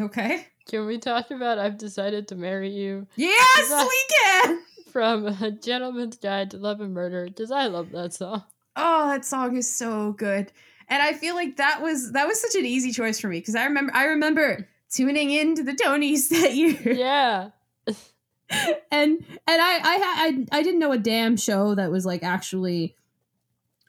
Okay. Can we talk about I've decided to marry you Yes, we can. (laughs) from A Gentleman's Guide to Love and Murder? Because I love that song. Oh, that song is so good. And I feel like that was that was such an easy choice for me because I remember I remember tuning into the Tonys (laughs) that year. Yeah. (laughs) and and I I I I didn't know a damn show that was like actually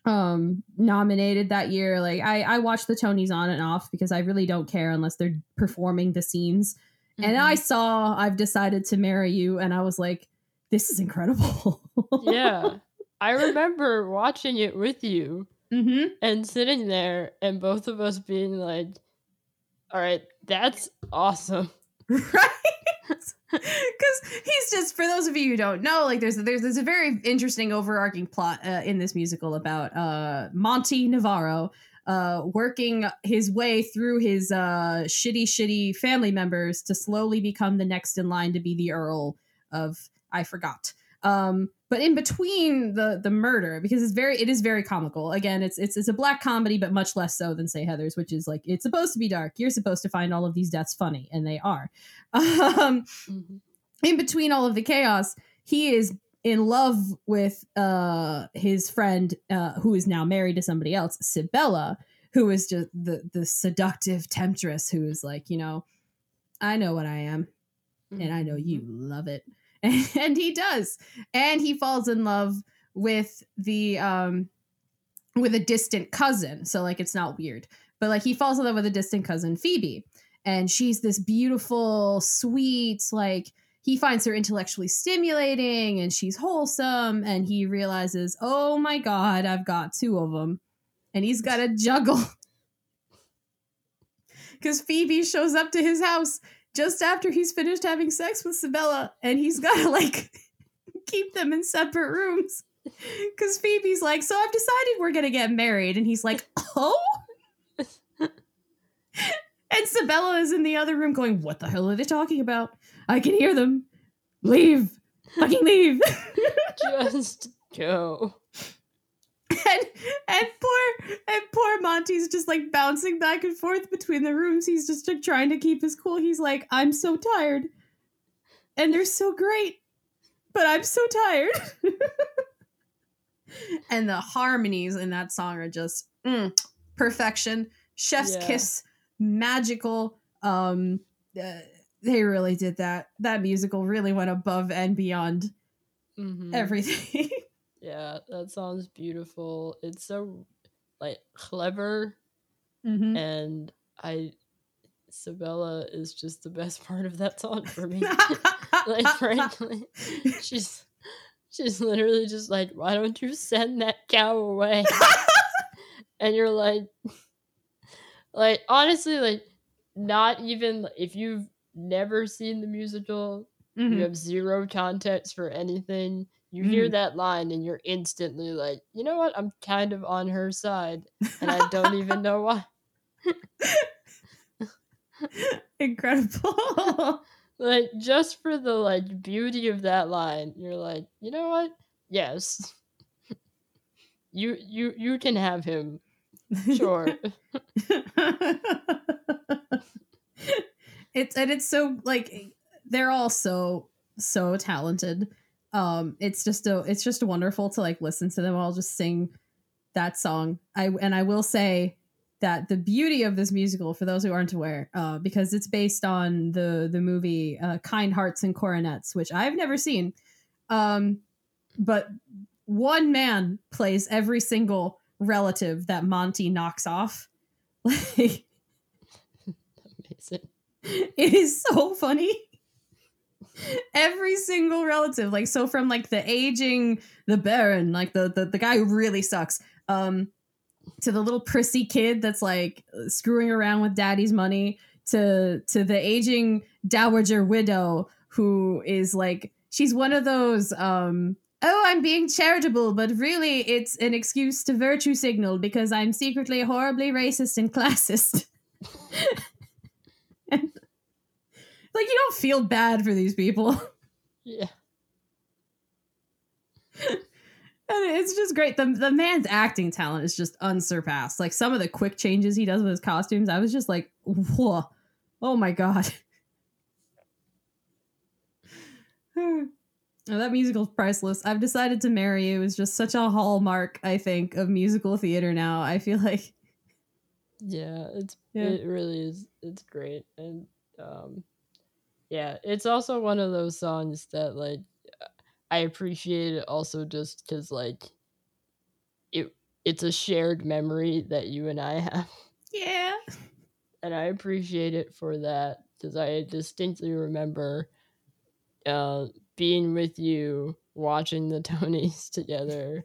um nominated that year. Like I I watch the Tonys on and off because I really don't care unless they're performing the scenes. And I saw I've decided to marry you and I was like this is incredible. (laughs) yeah. I remember watching it with you Mhm. and sitting there and both of us being like, all right, that's awesome. (laughs) right because he's just for those of you who don't know like there's there's, there's a very interesting overarching plot uh, in this musical about uh monty navarro uh working his way through his uh shitty shitty family members to slowly become the next in line to be the earl of i forgot. Um but in between the the murder because it's very it is very comical again it's it's it's a black comedy but much less so than say heather's which is like it's supposed to be dark you're supposed to find all of these deaths funny and they are (laughs) um Mhm. in between all of the chaos he is in love with uh his friend uh who is now married to somebody else sibella who is just the the seductive temptress who is like you know i know what i am and I know you love it. (laughs) And he does. And he falls in love with the um with a distant cousin. So like it's not weird. But like he falls in love with a distant cousin, Phoebe. And she's this beautiful, sweet, like he finds her intellectually stimulating and she's wholesome and he realizes, "Oh my god, I've got two of them." And he's got to juggle (laughs) cuz Phoebe shows up to his house just after he's finished having sex with Sibella, and he's got to (laughs) like keep them in separate rooms. Because Phoebe's like, So I've decided we're to get married. And he's like, Oh? (laughs) and Sibella is in the other room going, What the hell are they talking about? I can hear them. Leave. Fucking leave. (laughs) Just go. And and poor and poor Monty's just like bouncing back and forth between the rooms. He's just like, trying to keep his cool. He's like, I'm so tired, and they're so great, but I'm so tired. (laughs) and the harmonies in that song are just mm, perfection. Chef's Yeah. kiss, magical. Um, uh, they really did that. That musical really went above and beyond Mhm. everything. (laughs) Yeah, that sounds beautiful. It's so like clever Mhm. and I Sibella is just the best (laughs) part of that song for me. (laughs) like frankly. (laughs) She's she's literally just like, Why don't you send that cow away? and you're like like honestly like not even if you've never seen the musical Mhm. you have zero context for anything. You hear Mhm. that line and you're instantly like, you know what? I'm kind of on her side, and I don't even (laughs) know why. Incredible. (laughs) Like just for the like beauty of that line, you're like, you know what? Yes, (laughs) you you you can have him. Sure. it's and it's so like they're all so so talented. Um it's just a it's just wonderful to like listen to them all just sing that song. I and I will say that the beauty of this musical for those who aren't aware uh, because it's based on the the movie uh, kind hearts and coronets which i've never seen um, but one man plays every single relative that monty knocks off (laughs) like (laughs) Amazing. (laughs) it is so funny every single relative like so from like the aging the baron like the the, the guy who really sucks um to the little prissy kid that's like screwing around with daddy's money to to the aging dowager widow who is like she's one of those um oh i'm being charitable but really it's an excuse to virtue signal because i'm secretly horribly racist and (laughs) classist. (laughs) And like you don't feel bad for these people. (laughs) Yeah. And it's just great. The the man's acting talent is just unsurpassed. Like some of the quick changes he does with his costumes, I was just like, whoa. Oh my god. (sighs) Oh, that musical's priceless. I've decided to marry you is just such a hallmark, I think, of musical theater now. I feel like Yeah, it's Yeah. it really is. It's great, and um, yeah, it's also one of those songs that like I appreciate it also just because like it it's a shared memory that you and I have, Yeah. and I appreciate it for that because I distinctly remember uh being with you watching the (laughs) Tonys together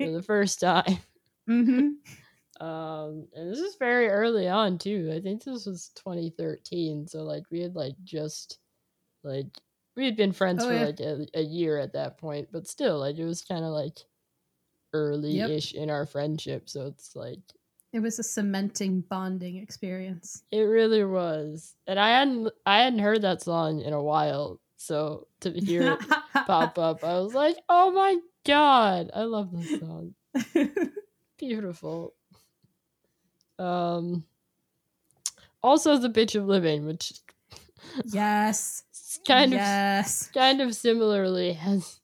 for the first time. (laughs) mm-hmm. Um, and this is very early on too. I think this was 2013, so like we had like just like we had been friends Oh, for yeah. like a, a year at that point, but still like it was kind of like early-ish in our friendship. So it's like It was a cementing bonding experience. it really was, and I hadn't I hadn't heard that song in a while, so to hear it pop (laughs) up, I was like, oh my god, I love this song. (laughs) beautiful. Um, also the bitch of living, which yes. Kind yes. of kind of similarly has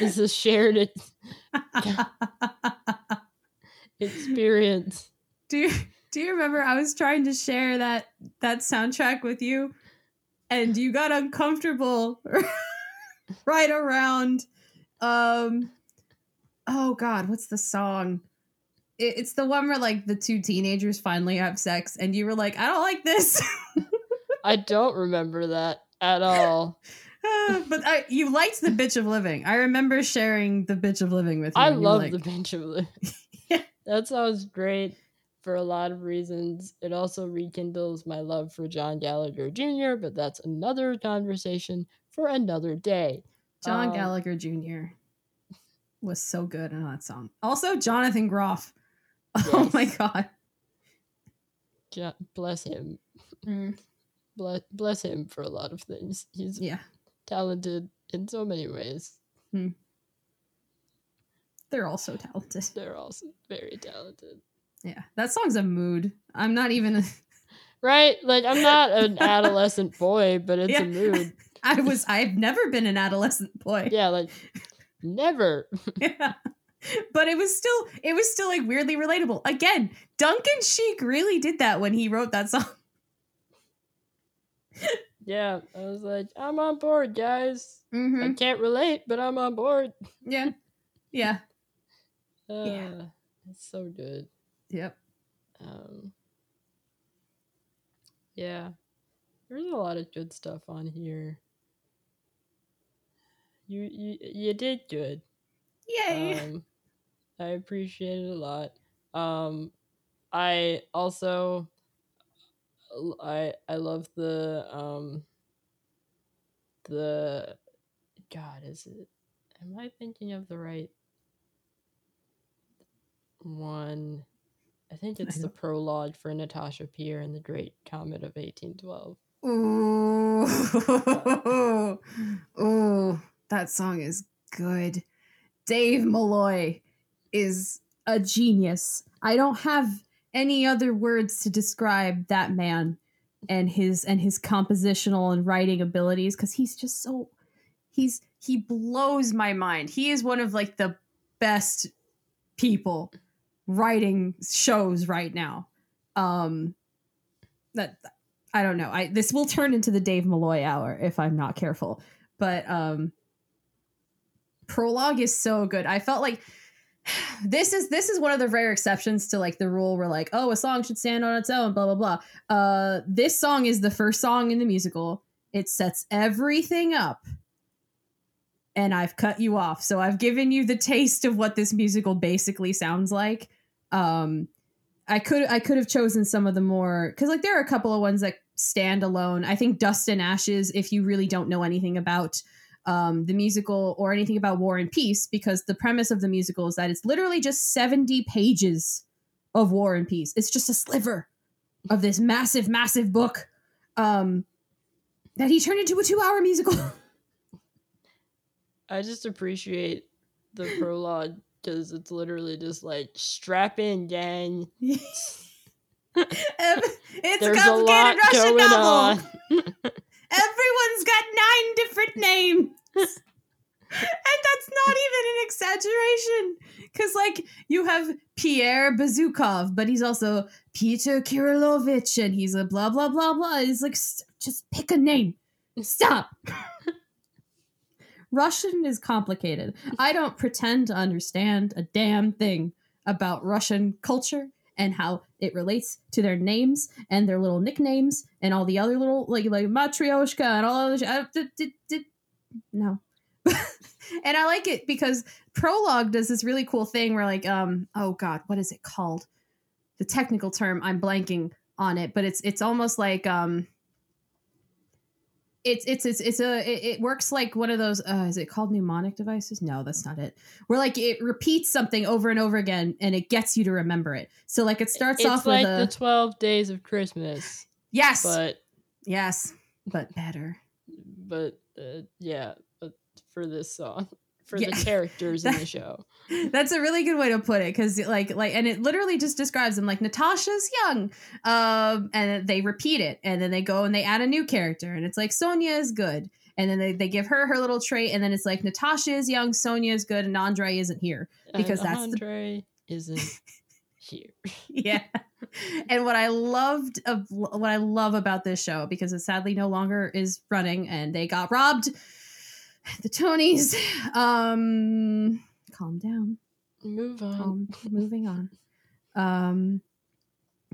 is a shared ex- (laughs) experience. do you do you remember I was trying to share that that soundtrack with you and you got uncomfortable (laughs) right around um oh god what's the song it, it's the one where like the two teenagers finally have sex and you were like I don't like this (laughs) I don't remember that at all. Ah, (laughs) but I, you liked the bitch of living I remember sharing the bitch of living with you I love like, the bitch of living. (laughs) Yeah. (laughs) That sounds great for a lot of reasons. It also rekindles my love for John Gallagher Jr., but that's another conversation for another day. John Um, Gallagher Jr. was so good in that song. Also, Jonathan Groff. Oh my god. Bless him. Bless, bless him for a lot of things. He's Yeah, talented in so many ways. Hmm. they're all so talented. (laughs) They're also very talented. Yeah, that song's a mood. I'm not even. A, (laughs) Right? Like, I'm not an adolescent boy, but it's Yeah. a mood. (laughs) I was. I've never been an adolescent boy. Yeah, like, never. Yeah. But it was still. It was still like weirdly relatable. Again, Duncan Sheik really did that when he wrote that song. Yeah, I was like, I'm on board, guys. I Mm-hmm. can't relate, but I'm on board. Yeah. Yeah. Uh, Yeah. It's so good. Yep. Um, yeah, there's a lot of good stuff on here. You you you did good. Yay. Um, I appreciate it a lot. Um, I also I I love the um the God is it? Am I thinking of the right one? I think it's the prologue for Natasha Pierre and the Great Comet of 1812. Ooh. (laughs) Ooh. That song is good. Dave Malloy is a genius. I don't have any other words to describe that man and his and his compositional and writing abilities cuz he's just so he's he blows my mind. He is one of like the best people writing shows right now. Um that I don't know. I this will turn into the Dave Malloy hour if I'm not careful. But um prologue is so good. I felt like this is this is one of the rare exceptions to like the rule where like oh a song should stand on its own blah blah blah. Uh this song is the first song in the musical. It sets everything up. And I've cut you off. So I've given you the taste of what this musical basically sounds like. Um I could I could have chosen some of the more because like there are a couple of ones that stand alone. I think Dust and Ashes, if you really don't know anything about um, the musical or anything about War and Peace, because the premise of the musical is that it's literally just 70 pages of War and Peace. It's just a sliver of this massive, massive book. Um, that he turned into a two-hour musical. (laughs) I just appreciate the prologue because it's literally just like strap in, gang. (laughs) it's a There's a complicated lot Russian going novel. on. (laughs) Everyone's got nine different names. and that's not even an exaggeration. Because, like, you have Pierre Bezukhov, but he's also Peter Kirilovich, and he's a blah, blah, blah, blah. He's like, "S- just pick a name. Stop. (laughs) Russian is complicated. I don't pretend to understand a damn thing about Russian culture and how it relates to their names and their little nicknames and all the other little like like matryoshka and all of did, did, no. (laughs) And i like it because prologue does this really cool thing where like um oh god what is it called? The technical term i'm blanking on it but it's it's almost like um it's it's it's it's a it, it works like one of those uh is it called mnemonic devices? No that's not it. Where like it repeats something over and over again and it gets you to remember it. So like it starts it's off like with the 12 days of Christmas, yes. But yes but better. But uh, yeah, but for this song, for Yeah. the characters in the show. (laughs) That's a really good way to put it because like like and it literally just describes them like Natasha's young, um, and they repeat it and then they go and they add a new character and it's like Sonia is good and then they, they give her her little trait and then it's like Natasha is young, Sonia is good, and Andre isn't here. Because and that's the- Andre isn't (laughs) here. yeah. And what I loved of what I love about this show because it sadly no longer is running and they got robbed. The Tonys. Um calm down. Move on. Moving on. Um,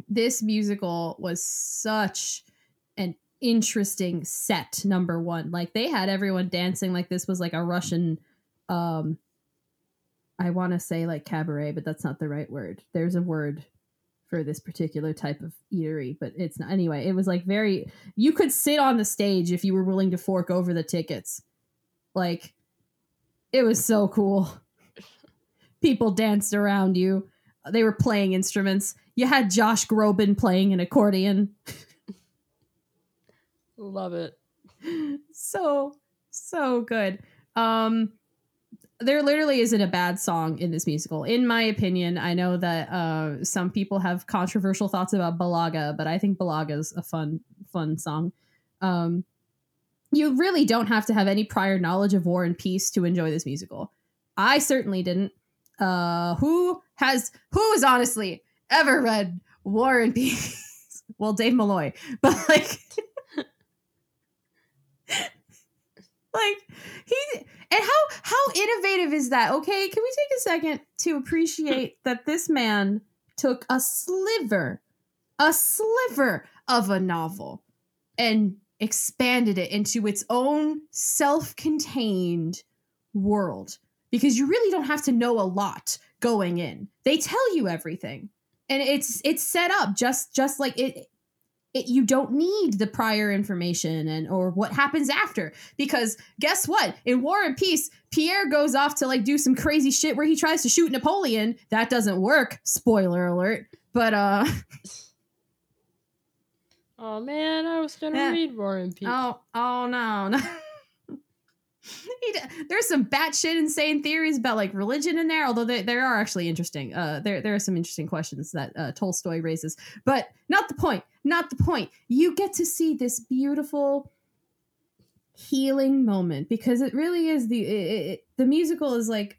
this musical was such an interesting set. Number one, like they had everyone dancing like this was like a Russian. Um, I want to say like cabaret, but that's not the right word. There's a word for this particular type of eatery, but it's not. Anyway, it was like very. You could sit on the stage if you were willing to fork over the tickets. Like, it was so cool people danced around you. They were playing instruments. You had Josh Groban playing an accordion. Love it. so so good. Um there literally isn't a bad song in this musical. In my opinion, I know that uh some people have controversial thoughts about Balaga, but I think Balaga is a fun fun song. Um you really don't have to have any prior knowledge of War and Peace to enjoy this musical. I certainly didn't. Uh who has who has honestly ever read War and Peace? (laughs) well, Dave Malloy, (laughs) but like (laughs) like he and how how innovative is that okay can we take a second to appreciate that this man took a sliver a sliver of a novel and expanded it into its own self-contained world. Because you really don't have to know a lot going in. They tell you everything. And it's it's set up just just like it it, you don't need the prior information and or what happens after. Because guess what? In war and peace pierre goes off to like do some crazy shit where he tries to shoot napoleon. That doesn't work. Spoiler alert. But uh (laughs) Oh man, I was gonna Yeah. read War and Peace. oh oh no (laughs) no d- there's some batshit insane theories about like religion in there, although they, there are actually interesting. Uh, there there are some interesting questions that uh, Tolstoy raises, but not the point. Not the point. You get to see this beautiful healing moment because it really is the it, it, the musical is like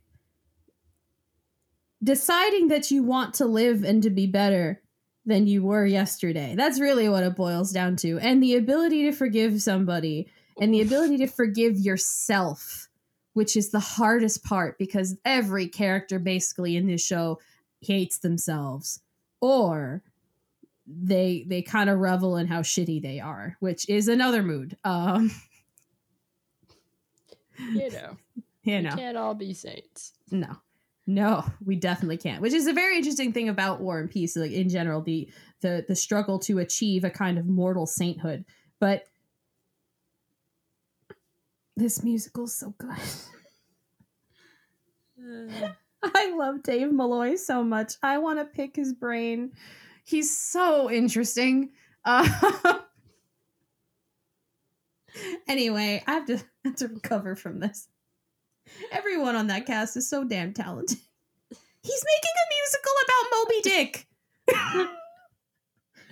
deciding that you want to live and to be better than you were yesterday. That's really what it boils down to, and the ability to forgive somebody and the ability to forgive yourself, which is the hardest part because every character basically in this show hates themselves or they they kind of revel in how shitty they are, which is another mood. Um, You know, (laughs) you we know, can't all be saints. no. No, we definitely can't. Which is a very interesting thing about War and Peace, like in general, the the the struggle to achieve a kind of mortal sainthood. But this musical's so good. Uh, (sighs) I love Dave Malloy so much. I want to pick his brain. He's so interesting. Uh, (laughs) anyway, I have to (laughs) have to recover from this. Everyone on that cast is so damn talented. He's making a musical about Moby Dick. (laughs)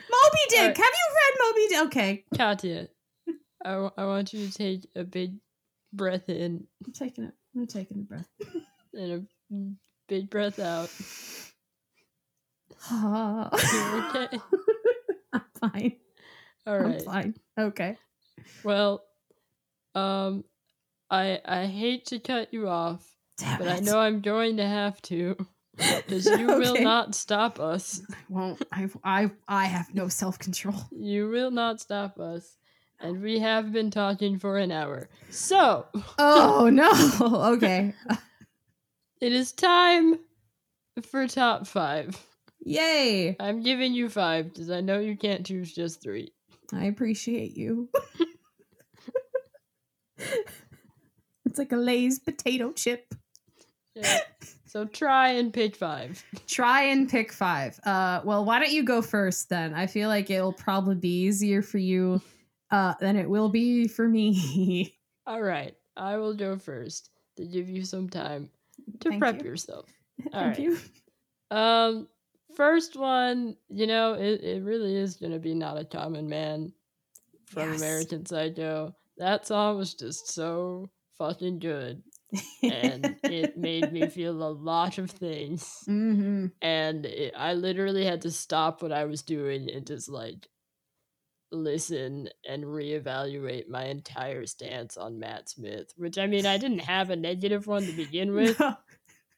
Moby Dick. Alright. Have you read Moby Dick? Okay, Katya, I, w- I want you to take a big breath in I'm taking it. I'm taking a breath. (laughs) and a big breath out. okay? (laughs) I'm fine. All right. I'm fine. Okay. Well, um, I I hate to cut you off, Damn but I know I'm going to have to (laughs) because you will not stop us. I won't. I I I have no self control. You will not stop us. And we have been talking for an hour. So, Oh (laughs) no. Okay. (laughs) it is time for top five. Yay. I'm giving you five because I know you can't choose just three. I appreciate you. It's like a Lay's potato chip. Yeah. so try and pick five. (laughs) Try and pick five. Uh, well, why don't you go first then? I feel like it'll probably be easier for you uh, than it will be for me. (laughs) All right, I will go first to give you some time to Thank prep you. yourself. (laughs) Thank right. you. Um, first one, you know, it, it really is gonna be not a common man from Yes. American Psycho. That song was just so fucking good, and it made me (laughs) feel a lot of things. hmm And it, I literally had to stop what I was doing and just like listen and reevaluate my entire stance on Matt Smith. Which I mean, I didn't have a negative one to begin (laughs) with,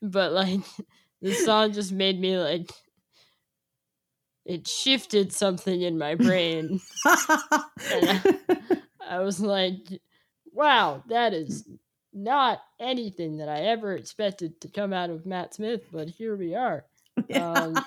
but like (laughs) this song just made me like it shifted something in my brain. I was like, wow, that is not anything that I ever expected to come out of Matt Smith, but here we are. (laughs) Um,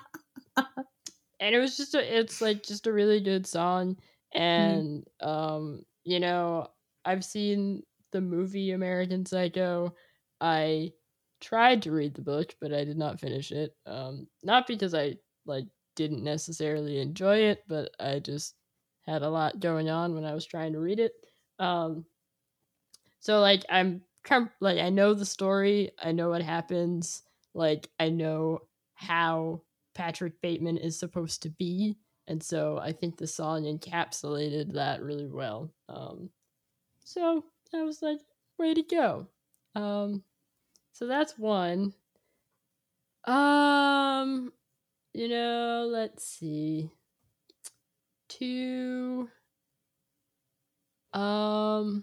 and it was just a, it's like just a really good song. And, um, you know, I've seen the movie American Psycho. I tried to read the book, but I did not finish it. Um, not because I like didn't necessarily enjoy it, but I just had a lot going on when I was trying to read it. Um, so like I'm com- like I know the story, I know what happens, like I know how Patrick Bateman is supposed to be, and so I think the song encapsulated that really well. Um, so I was like, way to go. Um, so that's one. Um, you know, let's see. Two. Um.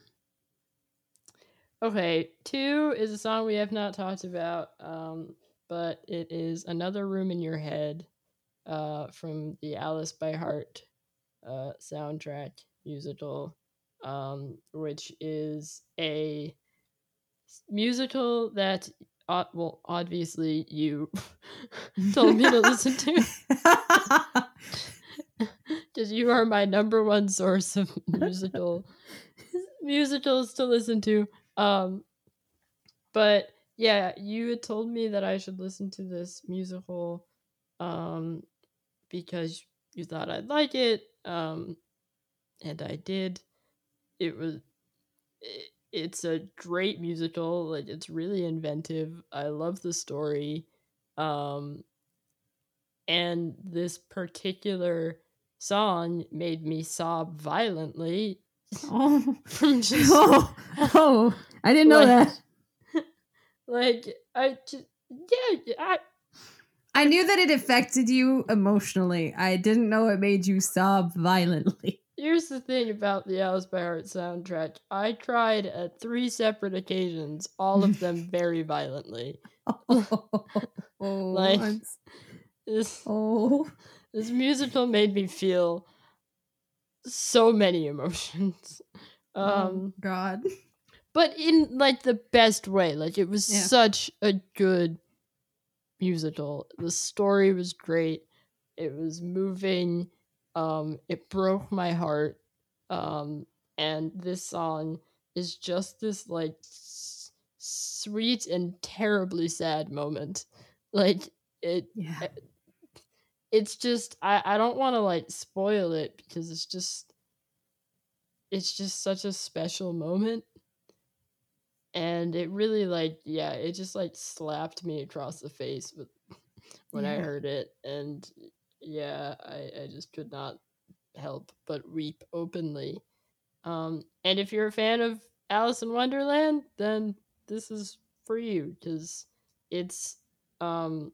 Okay, two is a song we have not talked about, um, but it is "Another Room in Your Head" uh, from the Alice by Heart uh, soundtrack musical, um, which is a musical that, uh, well, obviously you (laughs) told me to listen to (laughs) because you are my number one source of musical (laughs) musicals to listen to. Um, but yeah, you had told me that I should listen to this musical, um, because you thought I'd like it. Um, and I did. It was. It, it's a great musical. Like it's really inventive. I love the story. Um, and this particular song made me sob violently (laughs) oh. (laughs) from (laughs) just oh, oh, I didn't know Like- that. (laughs) like I just yeah I I knew that it affected you emotionally. I didn't know it made you sob violently. (laughs) here's the thing about the Alice by Heart soundtrack. I cried at three separate occasions, all of them (laughs) very violently. oh, Like- once. This oh, this musical made me feel so many emotions. Um oh, God. But in like the best way. Like it was Yeah. such a good musical. The story was great. It was moving. Um, it broke my heart. Um, and this song is just this like s- sweet and terribly sad moment. Like it Yeah. it's just I, I don't want to like spoil it because it's just it's just such a special moment and it really like yeah it just like slapped me across the face with (laughs) when i heard it and yeah i i just could not help but weep openly um and if you're a fan of alice in wonderland then this is for you because it's um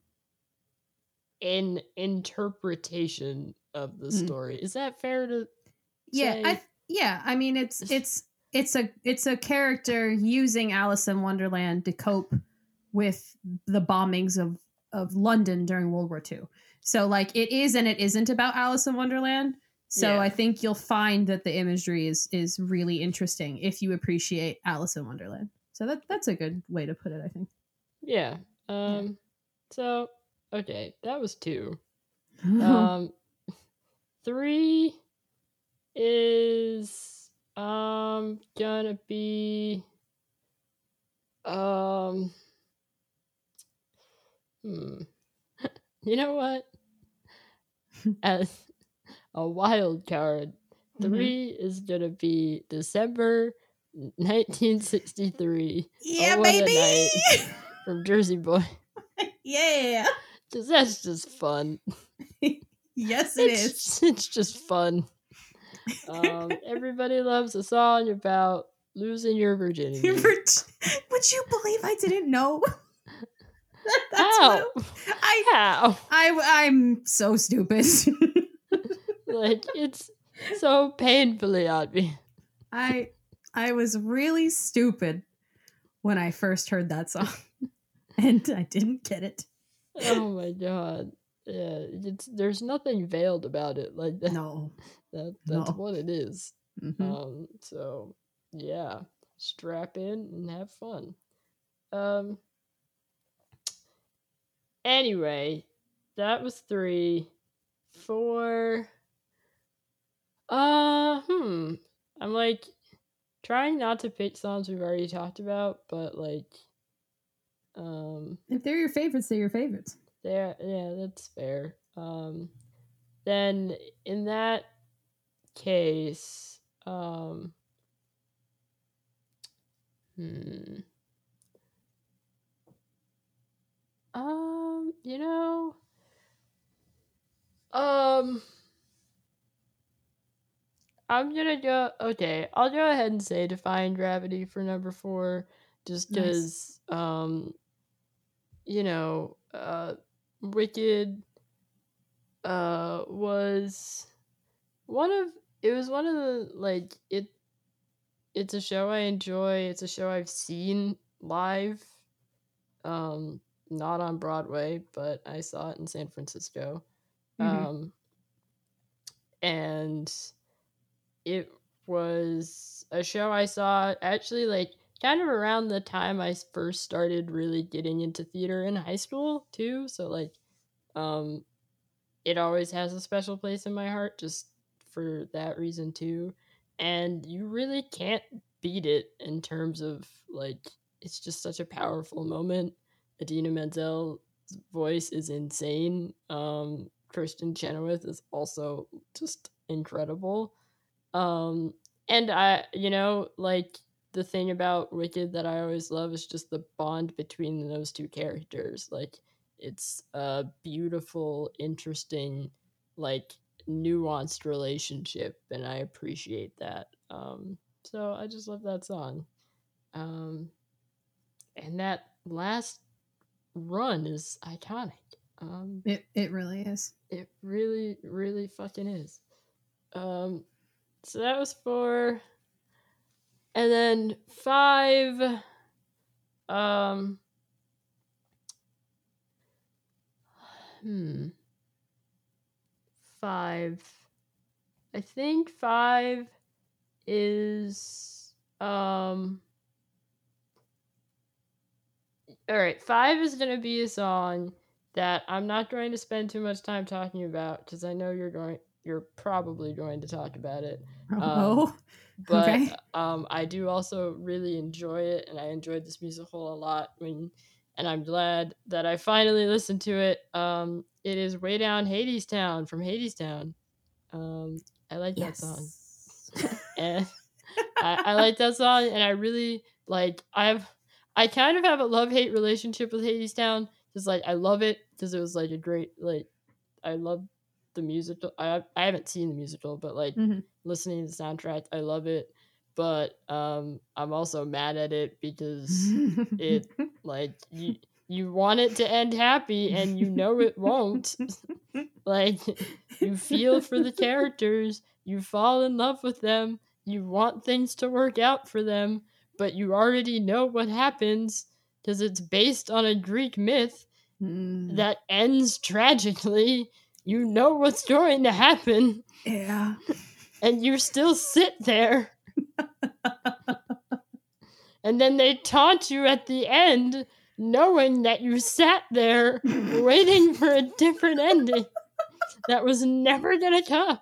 an interpretation of the Mm. story is that fair to yeah say? I, yeah i mean it's it's it's a it's a character using alice in wonderland to cope with the bombings of of london during world war ii so like it is and it isn't about alice in wonderland so Yeah. i think you'll find that the imagery is is really interesting if you appreciate alice in wonderland so that that's a good way to put it i think Yeah. Um so okay, that was two. (laughs) Um three is um gonna be um hmm. (laughs) you know what? (laughs) As a wild card, Mhm. 3 is gonna be December 1963 yeah baby (laughs) from Jersey Boy. yeah Cause that's just fun. yes it is it's, It's just fun. Um, everybody loves a song about losing your (laughs) virginity. Would you believe I didn't know? (laughs) That's How? what I, How? I I'm so stupid. (laughs) Like it's so painfully obvious. I I was really stupid when I first heard that song, and I didn't get it. Oh my god. Yeah, it's there's nothing veiled about it. Like that, No. That (laughs) that's no. what it is. Mhm. Um, so yeah, strap in and have fun. Um. Anyway, that was three. Four. Uh, hmm. I'm like trying not to pick songs we've already talked about, but like, um, If they're your favorites, they're your favorites. Yeah, yeah, that's fair. Um, then in that case, um, hmm, um, you know, um, I'm gonna go. Okay, I'll go ahead and say Defying Gravity for number four, just Nice. because, um, you know, uh, Wicked, uh, was one of it was one of the like it. It's a show I enjoy. It's a show I've seen live, um, not on Broadway, but I saw it in San Francisco, Mhm. um, and it was a show I saw actually like kind of around the time I first started really getting into theater in high school too. So like um it always has a special place in my heart just for that reason too. And you really can't beat it in terms of like it's just such a powerful moment. Idina Menzel's voice is insane. Um Kristin Chenoweth is also just incredible. Um, and I, you know, like the thing about Wicked that I always love is just the bond between those two characters. Like, it's a beautiful, interesting, like nuanced relationship, and I appreciate that. Um, so I just love that song. Um, and that last run is iconic. Um, It it really is. it really, really fucking is. Um, so that was four, and then five. Um, (sighs) hmm. Five. I think five is um. All right, five is gonna be a song that I'm not going to spend too much time talking about because I know you're going, you're probably going to talk about it. Oh, (laughs) But Okay. um, I do also really enjoy it, and I enjoyed this musical a lot. When, and I'm glad that I finally listened to it. Um, it is "Way Down Hadestown" from Hadestown. Um, I like that song, yes. (laughs) and I, I like that song, and I really like. I've I kind of have a love hate relationship with Hadestown. Just like I love it because it was like a great like. I love the musical. I I haven't seen the musical, but like Mhm. listening to the soundtrack, I love it. But um, I'm also mad at it because (laughs) it like you you want it to end happy and you know it (laughs) won't (laughs) like you feel for the characters you fall in love with them you want things to work out for them but you already know what happens because it's based on a greek myth Mm. that ends tragically you know what's going to happen yeah. and you still sit there. (laughs) and then they taunt you at the end, knowing that you sat there (laughs) waiting for a different ending that was never gonna come.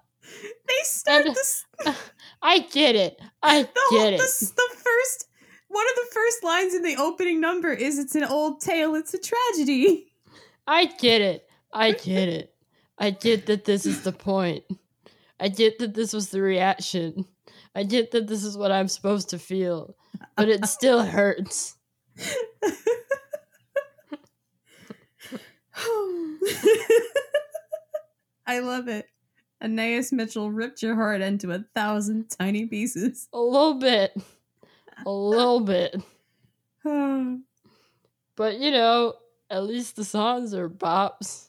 They start And- this. (laughs) I get it. I The, get the, it. the first one of the first lines in the opening number is "It's an old tale. It's a tragedy." I get it. I (laughs) get it. I get that this is the point. I get that this was the reaction. I get that this is what I'm supposed to feel. But it still hurts. (laughs) I love it. Anaïs Mitchell ripped your heart into a thousand tiny pieces. A little bit. A little (laughs) bit. But you know, at least the songs are bops.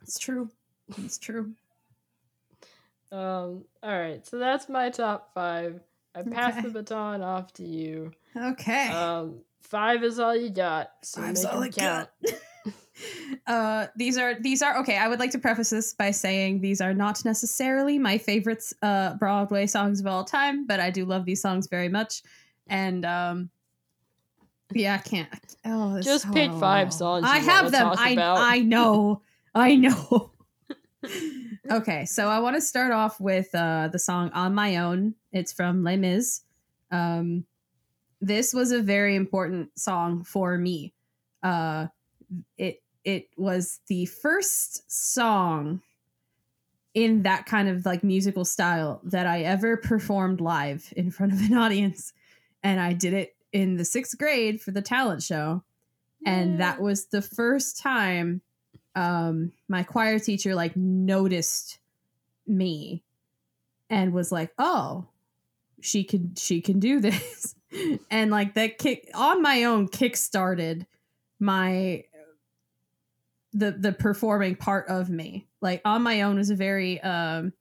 That's true. That's true. Um, alright, so that's my top five. I pass Okay. the baton off to you. Okay. Um, five is all you got. So Five's all I got. (laughs) uh, these are these are okay. I would like to preface this by saying these are not necessarily my favorites uh, Broadway songs of all time, but I do love these songs very much. And um, yeah, I can't. Oh, Just pick five oh. songs I have them. I about. I know. I know. (laughs) okay, so I want to start off with uh, the song "On My Own." It's from Les Mis. Um, this was a very important song for me. Uh, it it was the first song in that kind of like musical style that I ever performed live in front of an (laughs) audience, and I did it in the sixth grade for the talent show. And that was the first time um my choir teacher like noticed me and was like oh she can she can do this. (laughs) And like that kick on my own kick started my the the performing part of me like on my own was a very um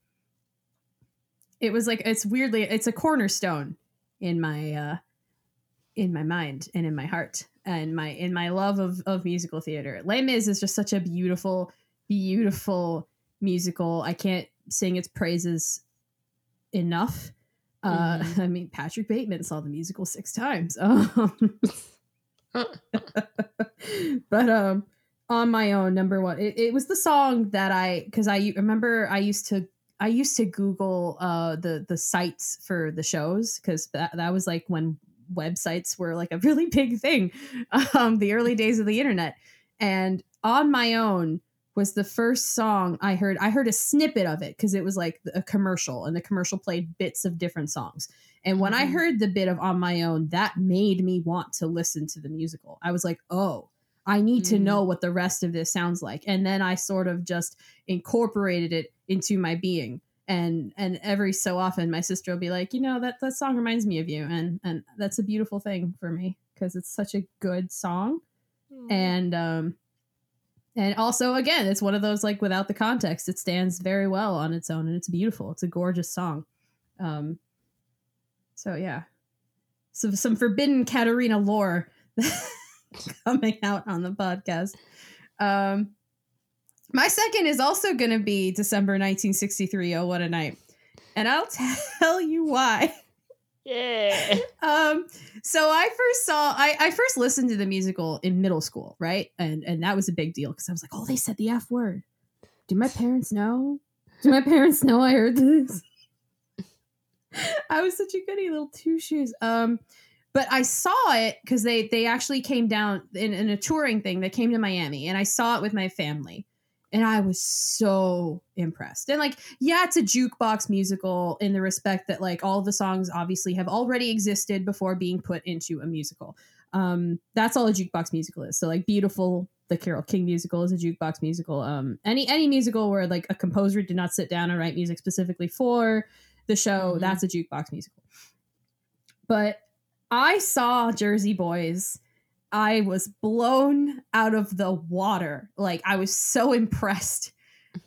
it was like it's weirdly it's a cornerstone in my uh in my mind and in my heart and my in my love of of musical theater. Les Mis is just such a beautiful, beautiful musical. I can't sing its praises enough. Uh, (laughs) I mean, Patrick Bateman saw the musical six times. (laughs) Um, (laughs) but um, on my own, number one, it, it was the song that I because I remember I used to I used to Google uh the the sites for the shows because that that was like when websites were like a really big thing (laughs) um the early days of the internet. And on my own was the first song i heard i heard a snippet of it because it was like a commercial and the commercial played bits of different songs. And when i Mhm. heard the bit of on my own that made me want to listen to the musical. I was like oh i need to Mm. know what the rest of this sounds like. And then i sort of just incorporated it into my being. And and every so often my sister will be like you know that that song reminds me of you. And and that's a beautiful thing for me because it's such a good song. And um and also again it's one of those like without the context it stands very well on its own and it's beautiful. It's a gorgeous song. Um so yeah. So some forbidden katarina lore (laughs) (laughs) coming out on the podcast um my second is also going to be December 1963. Oh, what a night. And I'll tell you why. yeah. (laughs) Um, so I first saw, I, I first listened to the musical in middle school, right? And and that was a big deal because I was like, oh, they said the F word. Do my parents know? Do my parents know I heard this? (laughs) I was such a goody little two shoes. Um, but I saw it because they they actually came down in, in a touring thing. They came to Miami, and I saw it with my family and I was so impressed. And like, yeah, it's a jukebox musical in the respect that like all the songs obviously have already existed before being put into a musical. Um, that's all a jukebox musical is. So like, beautiful, the Carole King musical is a jukebox musical. Um, any any musical where like a composer did not sit down and write music specifically for the show, Mhm. that's a jukebox musical. But I saw Jersey Boys. I was blown out of the water. Like I was so impressed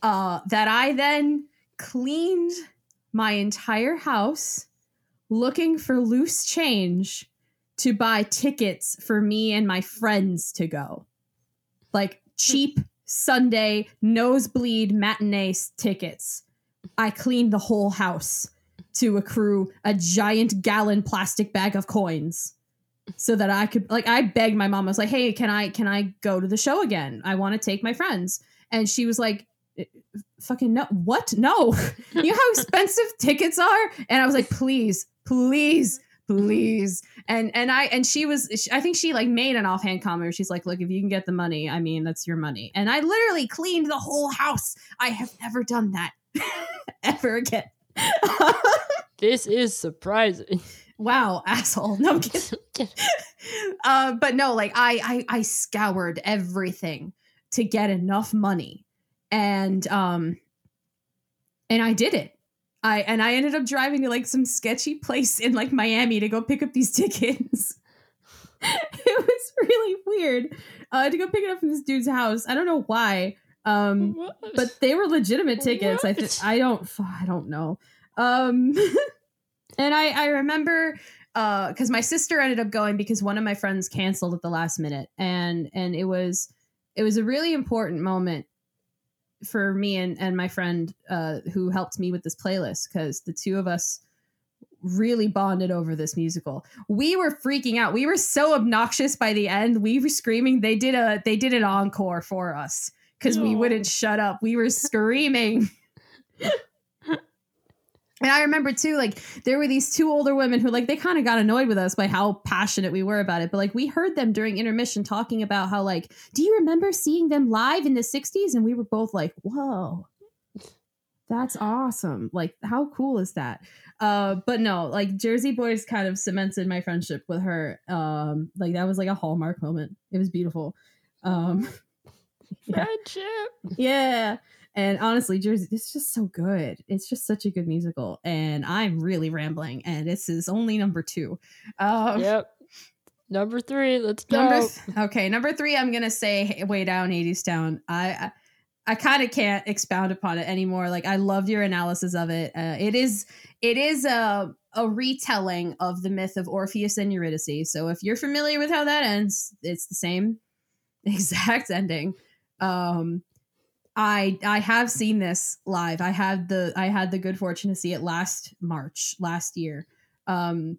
uh, that I then cleaned my entire house looking for loose change to buy tickets for me and my friends to go. Like cheap Sunday nosebleed matinee tickets. I cleaned the whole house to accrue a giant gallon plastic bag of coins so that I could like I begged my mom I was like hey can I can I go to the show again? I want to take my friends. And she was like "Eh, fucking no what? No. (laughs) You know how expensive tickets are? And I was like please please please. And and I and she was I think she like made an offhand comment. She's like look if you can get the money I mean that's your money. And I literally cleaned the whole house. I have never done that (laughs) ever again (laughs) This is surprising. wow asshole no I'm (laughs) kidding uh, but no, like I, I I scoured everything to get enough money, and um, and I did it. I and I ended up driving to like some sketchy place in like Miami to go pick up these (laughs) tickets. it was really weird uh, to go pick it up from this dude's house. I don't know why, um, What? but they were legitimate tickets. I th- I don't I don't know. Um (laughs) and I I remember uh cuz my sister ended up going because one of my friends canceled at the last minute and and it was it was a really important moment for me and and my friend uh who helped me with this playlist cuz the two of us really bonded over this musical. We were freaking out. We were so obnoxious by the end. We were screaming. They did a they did an encore for us because we wouldn't shut up. We were screaming. (laughs) And I remember too, like there were these two older women who, like, they kind of got annoyed with us by how passionate we were about it. But like, we heard them during intermission talking about how, like, do you remember seeing them live in the '60s? And we were both like, "Whoa, that's awesome! Like, how cool is that?" Uh, but no, like Jersey Boys kind of cemented my friendship with her. Um, like that was like a hallmark moment. It was beautiful. Um. (laughs) Friendship. yeah. And honestly, Jersey, it's just so good. It's just such a good musical. And I'm really rambling. And this is only number two. Um, Yep. Number three. Let's go. Number th- okay, number three. I'm gonna say way down, Hadestown. I I, I kind of can't expound upon it anymore. Like I loved your analysis of it. Uh, it is it is a a retelling of the myth of Orpheus and Eurydice. So if you're familiar with how that ends, it's the same (laughs) exact ending. Um, I I have seen this live. I had the I had the good fortune to see it last March last year. Um,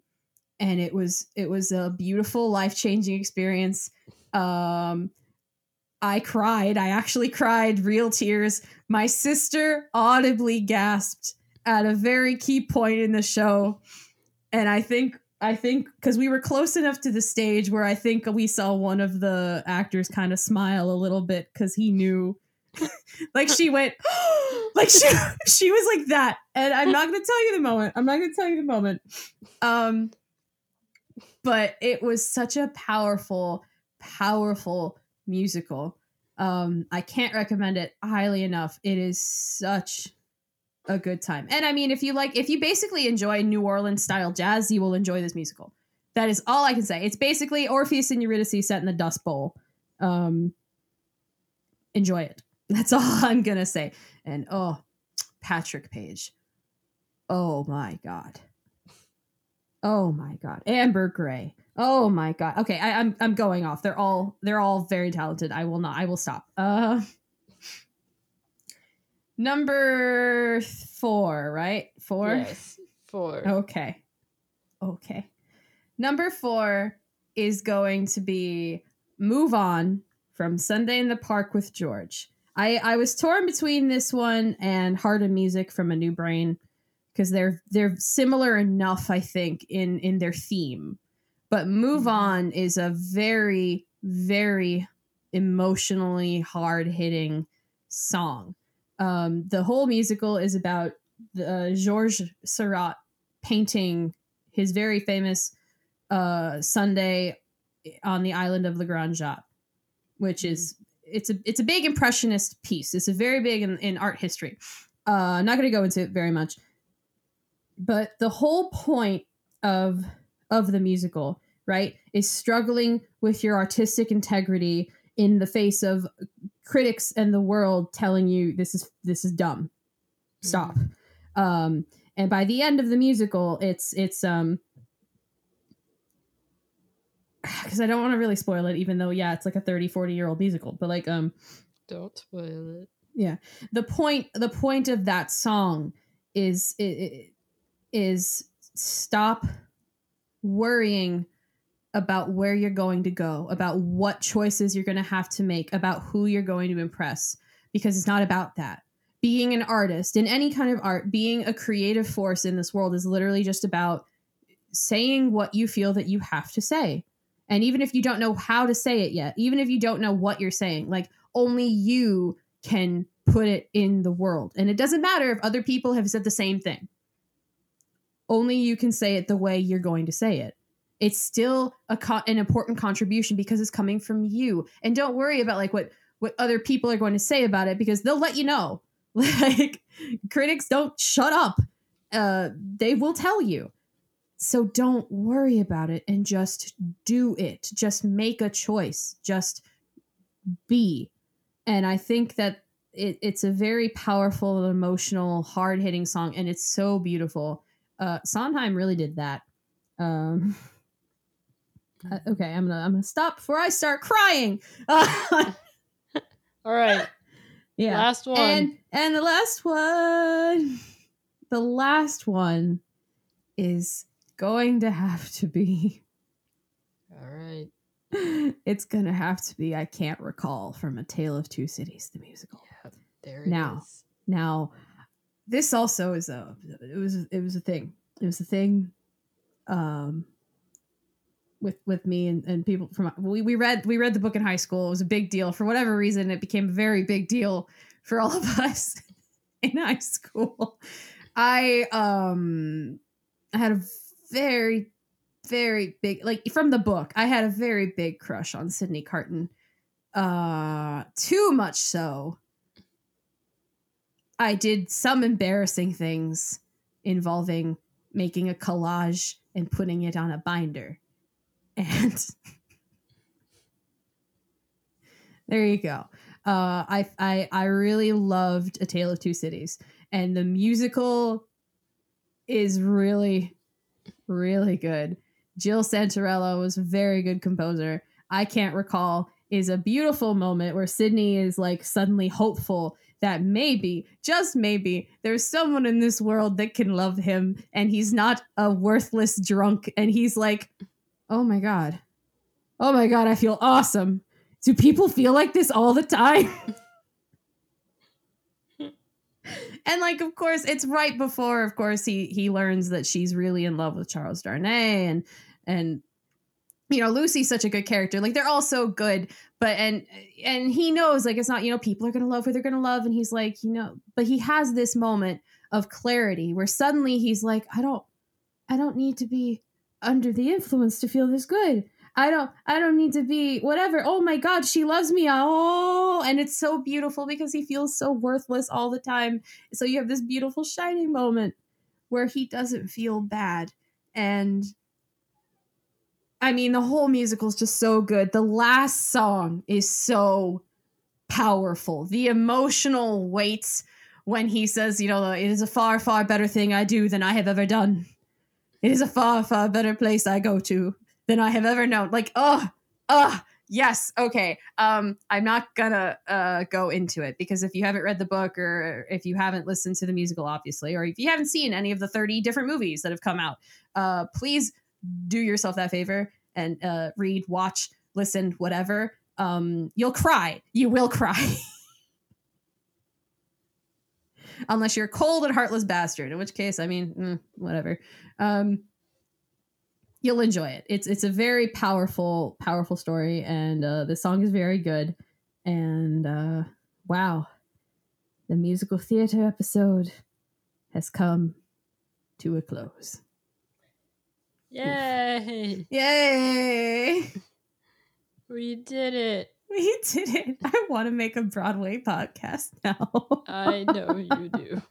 and it was it was a beautiful life-changing experience. Um I cried. I actually cried real tears. My sister audibly gasped at a very key point in the show. And I think I think because we were close enough to the stage where I think we saw one of the actors kind of smile a little bit because he knew (laughs) like she went (gasps) like she (laughs) she was like that. And i'm not gonna tell you the moment i'm not gonna tell you the moment. Um but it was such a powerful powerful musical. Um i can't recommend it highly enough. It is such a good time. And i mean if you like if you basically enjoy new orleans style jazz you will enjoy this musical. That is all i can say. It's basically orpheus and eurydice set in the dust bowl. Um enjoy it. (laughs) That's all i'm gonna say. And oh patrick page. Oh my god. Oh my god. Amber gray. Oh my god. Okay I, i'm i'm going off. They're all they're all very talented. I will not i will stop. Uh number four right four Yes. Four. Okay. Okay. Number four is going to be Move On from Sunday in the Park with George. I, I was torn between this one and Heart of Music from A New Brain because they're they're similar enough, I think, in in their theme. But Move Mhm. On is a very, very emotionally hard hitting song. Um, the whole musical is about the, uh, Georges Seurat painting his very famous uh, Sunday on the island of La Grande Jatte, which is it's a it's a big impressionist piece. It's a very big in, in art history. Uh, I'm not going to go into it very much, but the whole point of of the musical, right, is struggling with your artistic integrity in the face of critics and the world telling you this is this is dumb. Stop. Um, and by the end of the musical, it's it's um (sighs) because I don't want to really spoil it, even though yeah, it's like a 30, 40 year old musical. But like um Don't spoil it. yeah the point the point of that song is is stop worrying about where you're going to go about what choices you're going to have to make about who you're going to impress because it's not about that being an artist in any kind of art being a creative force in this world is literally just about saying what you feel that you have to say and even if you don't know how to say it yet even if you don't know what you're saying like only you can put it in the world. And it doesn't matter if other people have said the same thing. Only you can say it the way you're going to say it. It's still a co- an important contribution because it's coming from you. And don't worry about like what what other people are going to say about it because they'll let you know. (laughs) Like critics don't shut up. Uh they will tell you. So don't worry about it and just do it. Just make a choice. Just be and I think that it, it's a very powerful, emotional, hard hitting song, and it's so beautiful. Uh, Sondheim really did that. Um, (laughs) uh, okay, I'm gonna I'm gonna stop before I start crying. Uh, (laughs) All right. yeah, Last one. and and the last one, (laughs) the last one is going to have to be. All right. (laughs) It's gonna have to be. I can't recall from A Tale of Two Cities, the musical. Yeah, there it Now. is. Now, this also is a it was it was a thing. It was a thing um with with me and, and people from we, we read we read the book in high school. It was a big deal. For whatever reason, it became a very big deal for all of (laughs) us in high school. I um I had a very very big like from the book. I had a very big crush on Sydney Carton. Uh too much so I did some embarrassing things involving making a collage and putting it on a binder. And (laughs) there you go. Uh, I, I I really loved A Tale of Two Cities, and the musical is really, really good. Jill Santoriello was a very good composer. I can't recall is a beautiful moment where Sydney is like suddenly hopeful that maybe, just maybe, there's someone in this world that can love him and he's not a worthless drunk. And he's like, oh my God. Oh my God, I feel awesome. Do people feel like this all the time? (laughs) and like of course it's right before of course he he learns that she's really in love with Charles Darnay and and you know Lucy's such a good character like they're all so good but and and he knows like it's not you know people are gonna love who they're gonna love and he's like you know but he has this moment of clarity where suddenly he's like i don't i don't need to be under the influence to feel this good i don't i don't need to be whatever oh my god she loves me oh and it's so beautiful because he feels so worthless all the time so you have this beautiful shining moment where he doesn't feel bad and I mean, the whole musical is just so good. The last song is so powerful. The emotional weights when he says, you know, it is a far, far better thing I do than I have ever done. It is a far, far better place I go to than I have ever known. Like, oh, oh, yes, okay. Um, I'm not gonna uh, go into it because if you haven't read the book or if you haven't listened to the musical, obviously, or if you haven't seen any of the 30 different movies that have come out, uh, please do yourself that favor and uh, read, watch, listen, whatever. Um, you'll cry. You will cry. (laughs) Unless you're a cold and heartless bastard, in which case, I mean, mm, whatever. Um, you'll enjoy it. It's it's a very powerful, powerful story, and uh, the song is very good. And uh, wow, the musical theater episode has come to a close. Yay! Yay! (laughs) We did it. (laughs) We did it. I want to make a Broadway podcast now. I know (laughs) you do.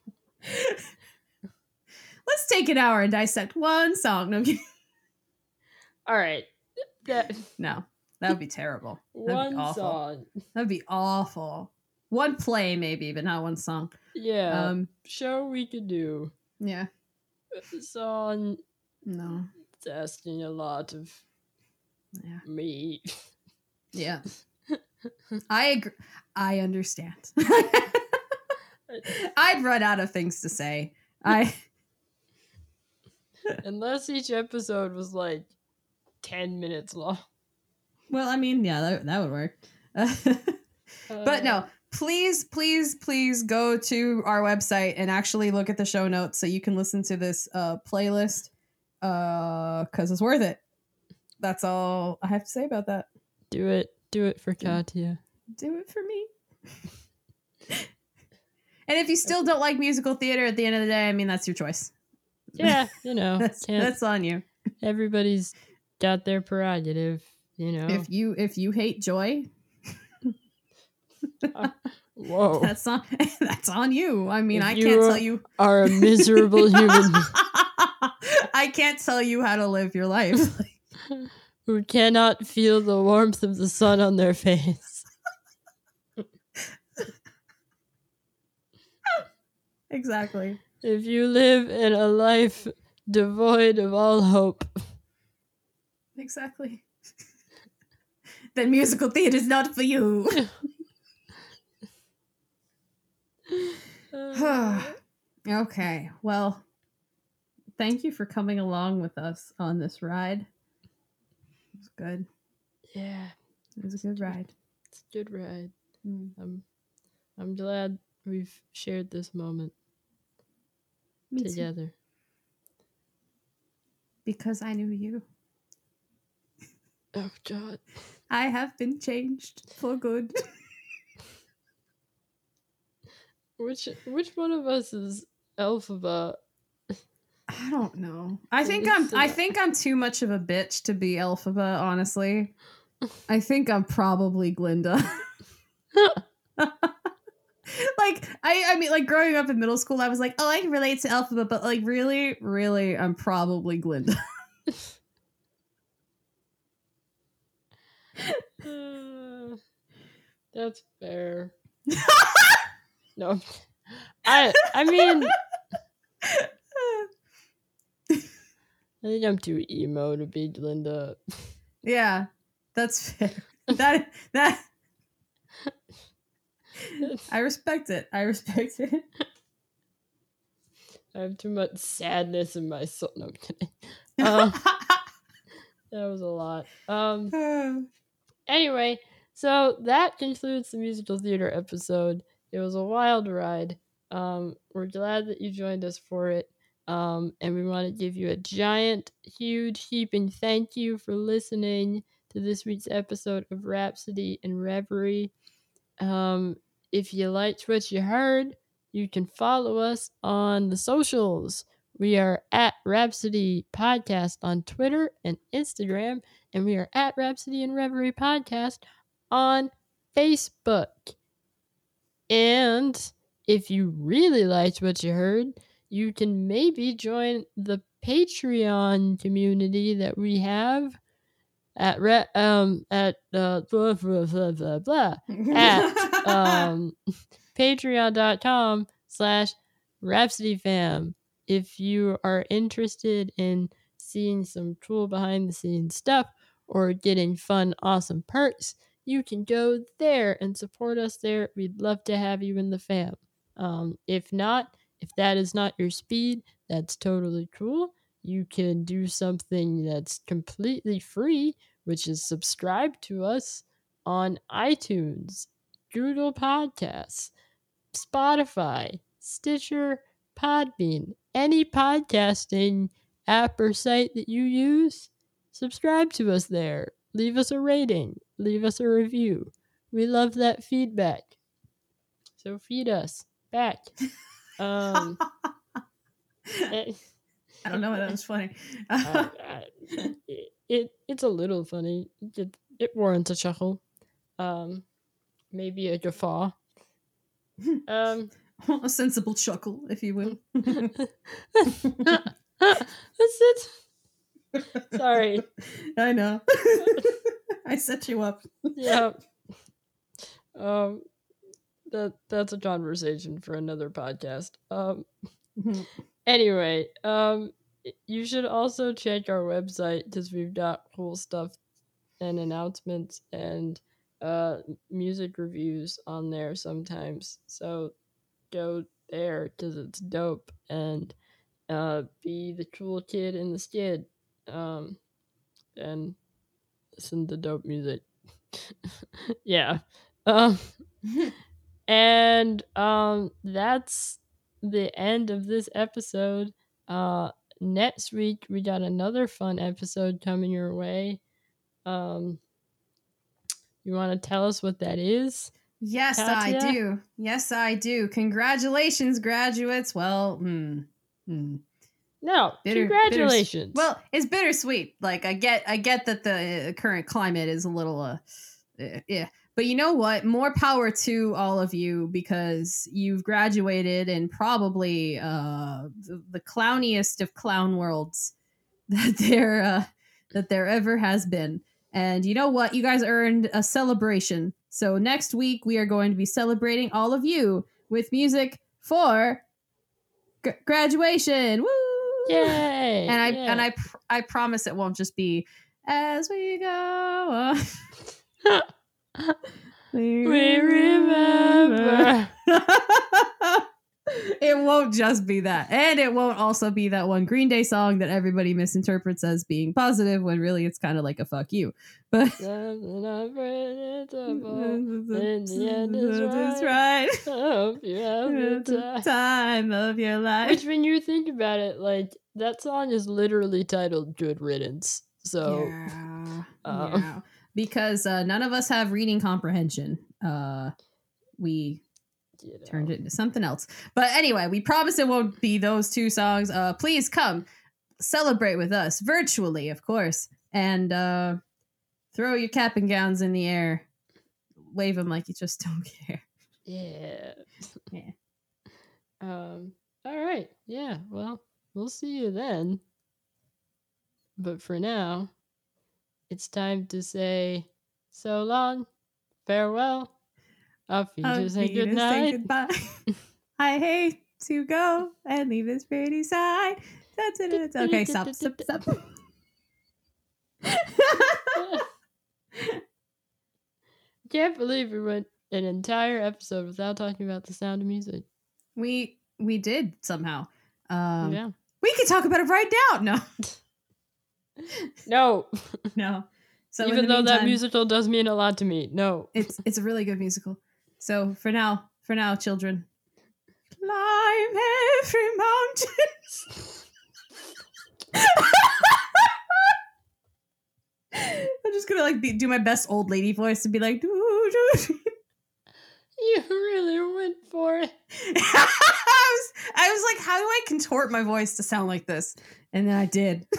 Let's take an hour and dissect one song. No, All right. That no that would be terrible. That'd be one awful. song. That'd be awful. One play, maybe, but not one song. Yeah. Um, show we could do. yeah, song no, that's asking a lot of yeah, me. yeah. (laughs) I agree. I understand. (laughs) I'd run out of things to say. I (laughs) Unless each episode was like 10 minutes long. well, I mean, yeah, that, that would work. (laughs) but no, Uh, please, please, please go to our website and actually look at the show notes so you can listen to this uh, playlist because it's worth it. That's all I have to say about that. Do it. Do it for Katya. Do it for me. (laughs) and if you still don't like musical theater at the end of the day, I mean, that's your choice. Yeah, you (laughs) know, That's, that's on you. everybody's got their prerogative, you know. If you if you hate joy, (laughs) uh, Whoa. that's on that's on you. I mean, If I can't tell you Are a miserable human I can't tell you how to live your life. Who cannot feel the warmth of the sun on their face. (laughs) exactly. If you live in a life devoid of all hope, Exactly. (laughs) then musical theater is not for you. (laughs) (sighs) okay. Well, thank you for coming along with us on this ride. Good. yeah, It was a good ride. it's a good ride. Mm. I'm, I'm glad we've shared this moment Me too. together. Because I knew you. Oh God. I have been changed for good. (laughs) Which which one of us is Elphaba? I don't know. I think I'm I think I'm too much of a bitch to be Elphaba, honestly. (laughs) I think I'm probably Glinda. (laughs) like I I mean like growing up in middle school I was like, "Oh, I can relate to Elphaba," but like really, really I'm probably Glinda. Uh, (laughs) (sighs) that's fair. no, I I mean think I'm too emo to be Glinda. yeah. That's fair. That that (laughs) I respect it. I respect it. I have too much sadness in my soul. No, I'm kidding. Uh, (laughs) that was a lot. Um. (sighs) (sighs) Anyway, so that concludes the musical theater episode. It was a wild ride. Um, we're glad that you joined us for it. Um, and we want to give you a giant, huge, heaping thank you for listening to this week's episode of Rhapsody and Reverie. Um, if you liked what you heard, you can follow us on the socials. We are at Rhapsody Podcast on Twitter and Instagram, and we are at Rhapsody and Reverie Podcast on Facebook. And if you really liked what you heard, you can maybe join the Patreon community that we have at re- um at uh blah blah blah blah blah at (laughs) um (laughs) patreon.com slash rhapsody fam if you are interested in seeing some cool behind the scenes stuff or getting fun awesome perks you can go there and support us there. We'd love to have you in the fam. Um, if not if that is not your speed that's totally cool you can do something that's completely free which is subscribe to us on itunes google podcasts Spotify, Stitcher, Podbean, any podcasting app or site that you use, subscribe to us there. Leave us a rating, leave us a review. We love that feedback. So feed us back. (laughs) Um, (laughs) I don't know why that (laughs) was funny. (laughs) uh, it, it it's a little funny. It, it warrants a chuckle. Um, maybe a guffaw. Um, a sensible chuckle, if you will. that's it. Sorry. I know. I set you up. Yeah. Um, that that's a conversation for another podcast. Um, (laughs) anyway, um, you should also check our website because we've got cool stuff and announcements and uh music reviews on there sometimes. So go there because it's dope and uh be the cool kid in the skid um and listen to dope music (laughs) yeah um (laughs) and um that's the end of this episode uh next week we got another fun episode coming your way um you want to tell us what that is Yes, I do. Yes, I do. Congratulations, graduates. Well, hmm, hmm. no Bitter- congratulations Well, it's bittersweet. Like I get, I get that the uh, current climate is a little, uh, eh, yeah. But you know what? More power to all of you because you've graduated in probably uh, the, the clowniest of clown worlds (laughs) that there uh, that there ever has been. And you know what? You guys earned a celebration. So next week we are going to be celebrating all of you with music for gr- graduation. Woo! Yay! and I yeah. and I pr- I promise it won't just be as we go. (laughs) (laughs) on." we, remember. (laughs) it won't just be that, and it won't also be that one Green Day song that everybody misinterprets as being positive when really it's kind of like a fuck you. But (laughs) Something unpredictable. In the end is It's right. right. Hope you have the time. time of your life. Which, when you think about it, like that song is literally titled "Good Riddance." So yeah, um, yeah. Because uh, none of us have reading comprehension. Uh, we you know. turned it into something else. But anyway, we promise it won't be those two songs. Uh, please come celebrate with us virtually, of course, and uh, throw your cap and gowns in the air, wave them like you just don't (laughs) care. Yeah. Yeah. Um. All right. Yeah. Well, we'll see you then. But for now, it's time to say so long, farewell. Auf Wiedersehen, Auf good night. goodbye. (laughs) I hate to go and leave this pretty side. That's it. it's- Okay, (laughs) stop, stop, stop. (laughs) Can't believe we went an entire episode without talking about the sound of music. we we did somehow. Um, yeah. We could talk about it right now. No, No. no. So Even though that musical does mean a lot to me. No. it's it's a really good musical. So for now, for now, children, climb every mountain. (laughs) I'm just gonna like be, do my best old lady voice and be like, doo, doo. You really went for it. (laughs) I was I was like, how do I contort my voice to sound like this? And then I did. (laughs)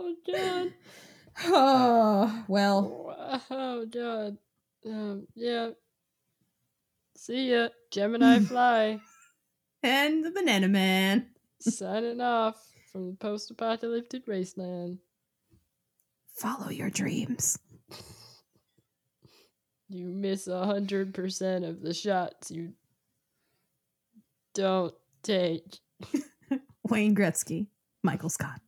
Oh John. (sighs) oh well. Oh John. Um, yeah. See ya. Gemini (laughs) Fly. And the banana man. signing off from the post apocalyptic wasteland. Follow your dreams. You miss a hundred percent of the shots you don't take. (laughs) Wayne Gretzky, Michael Scott.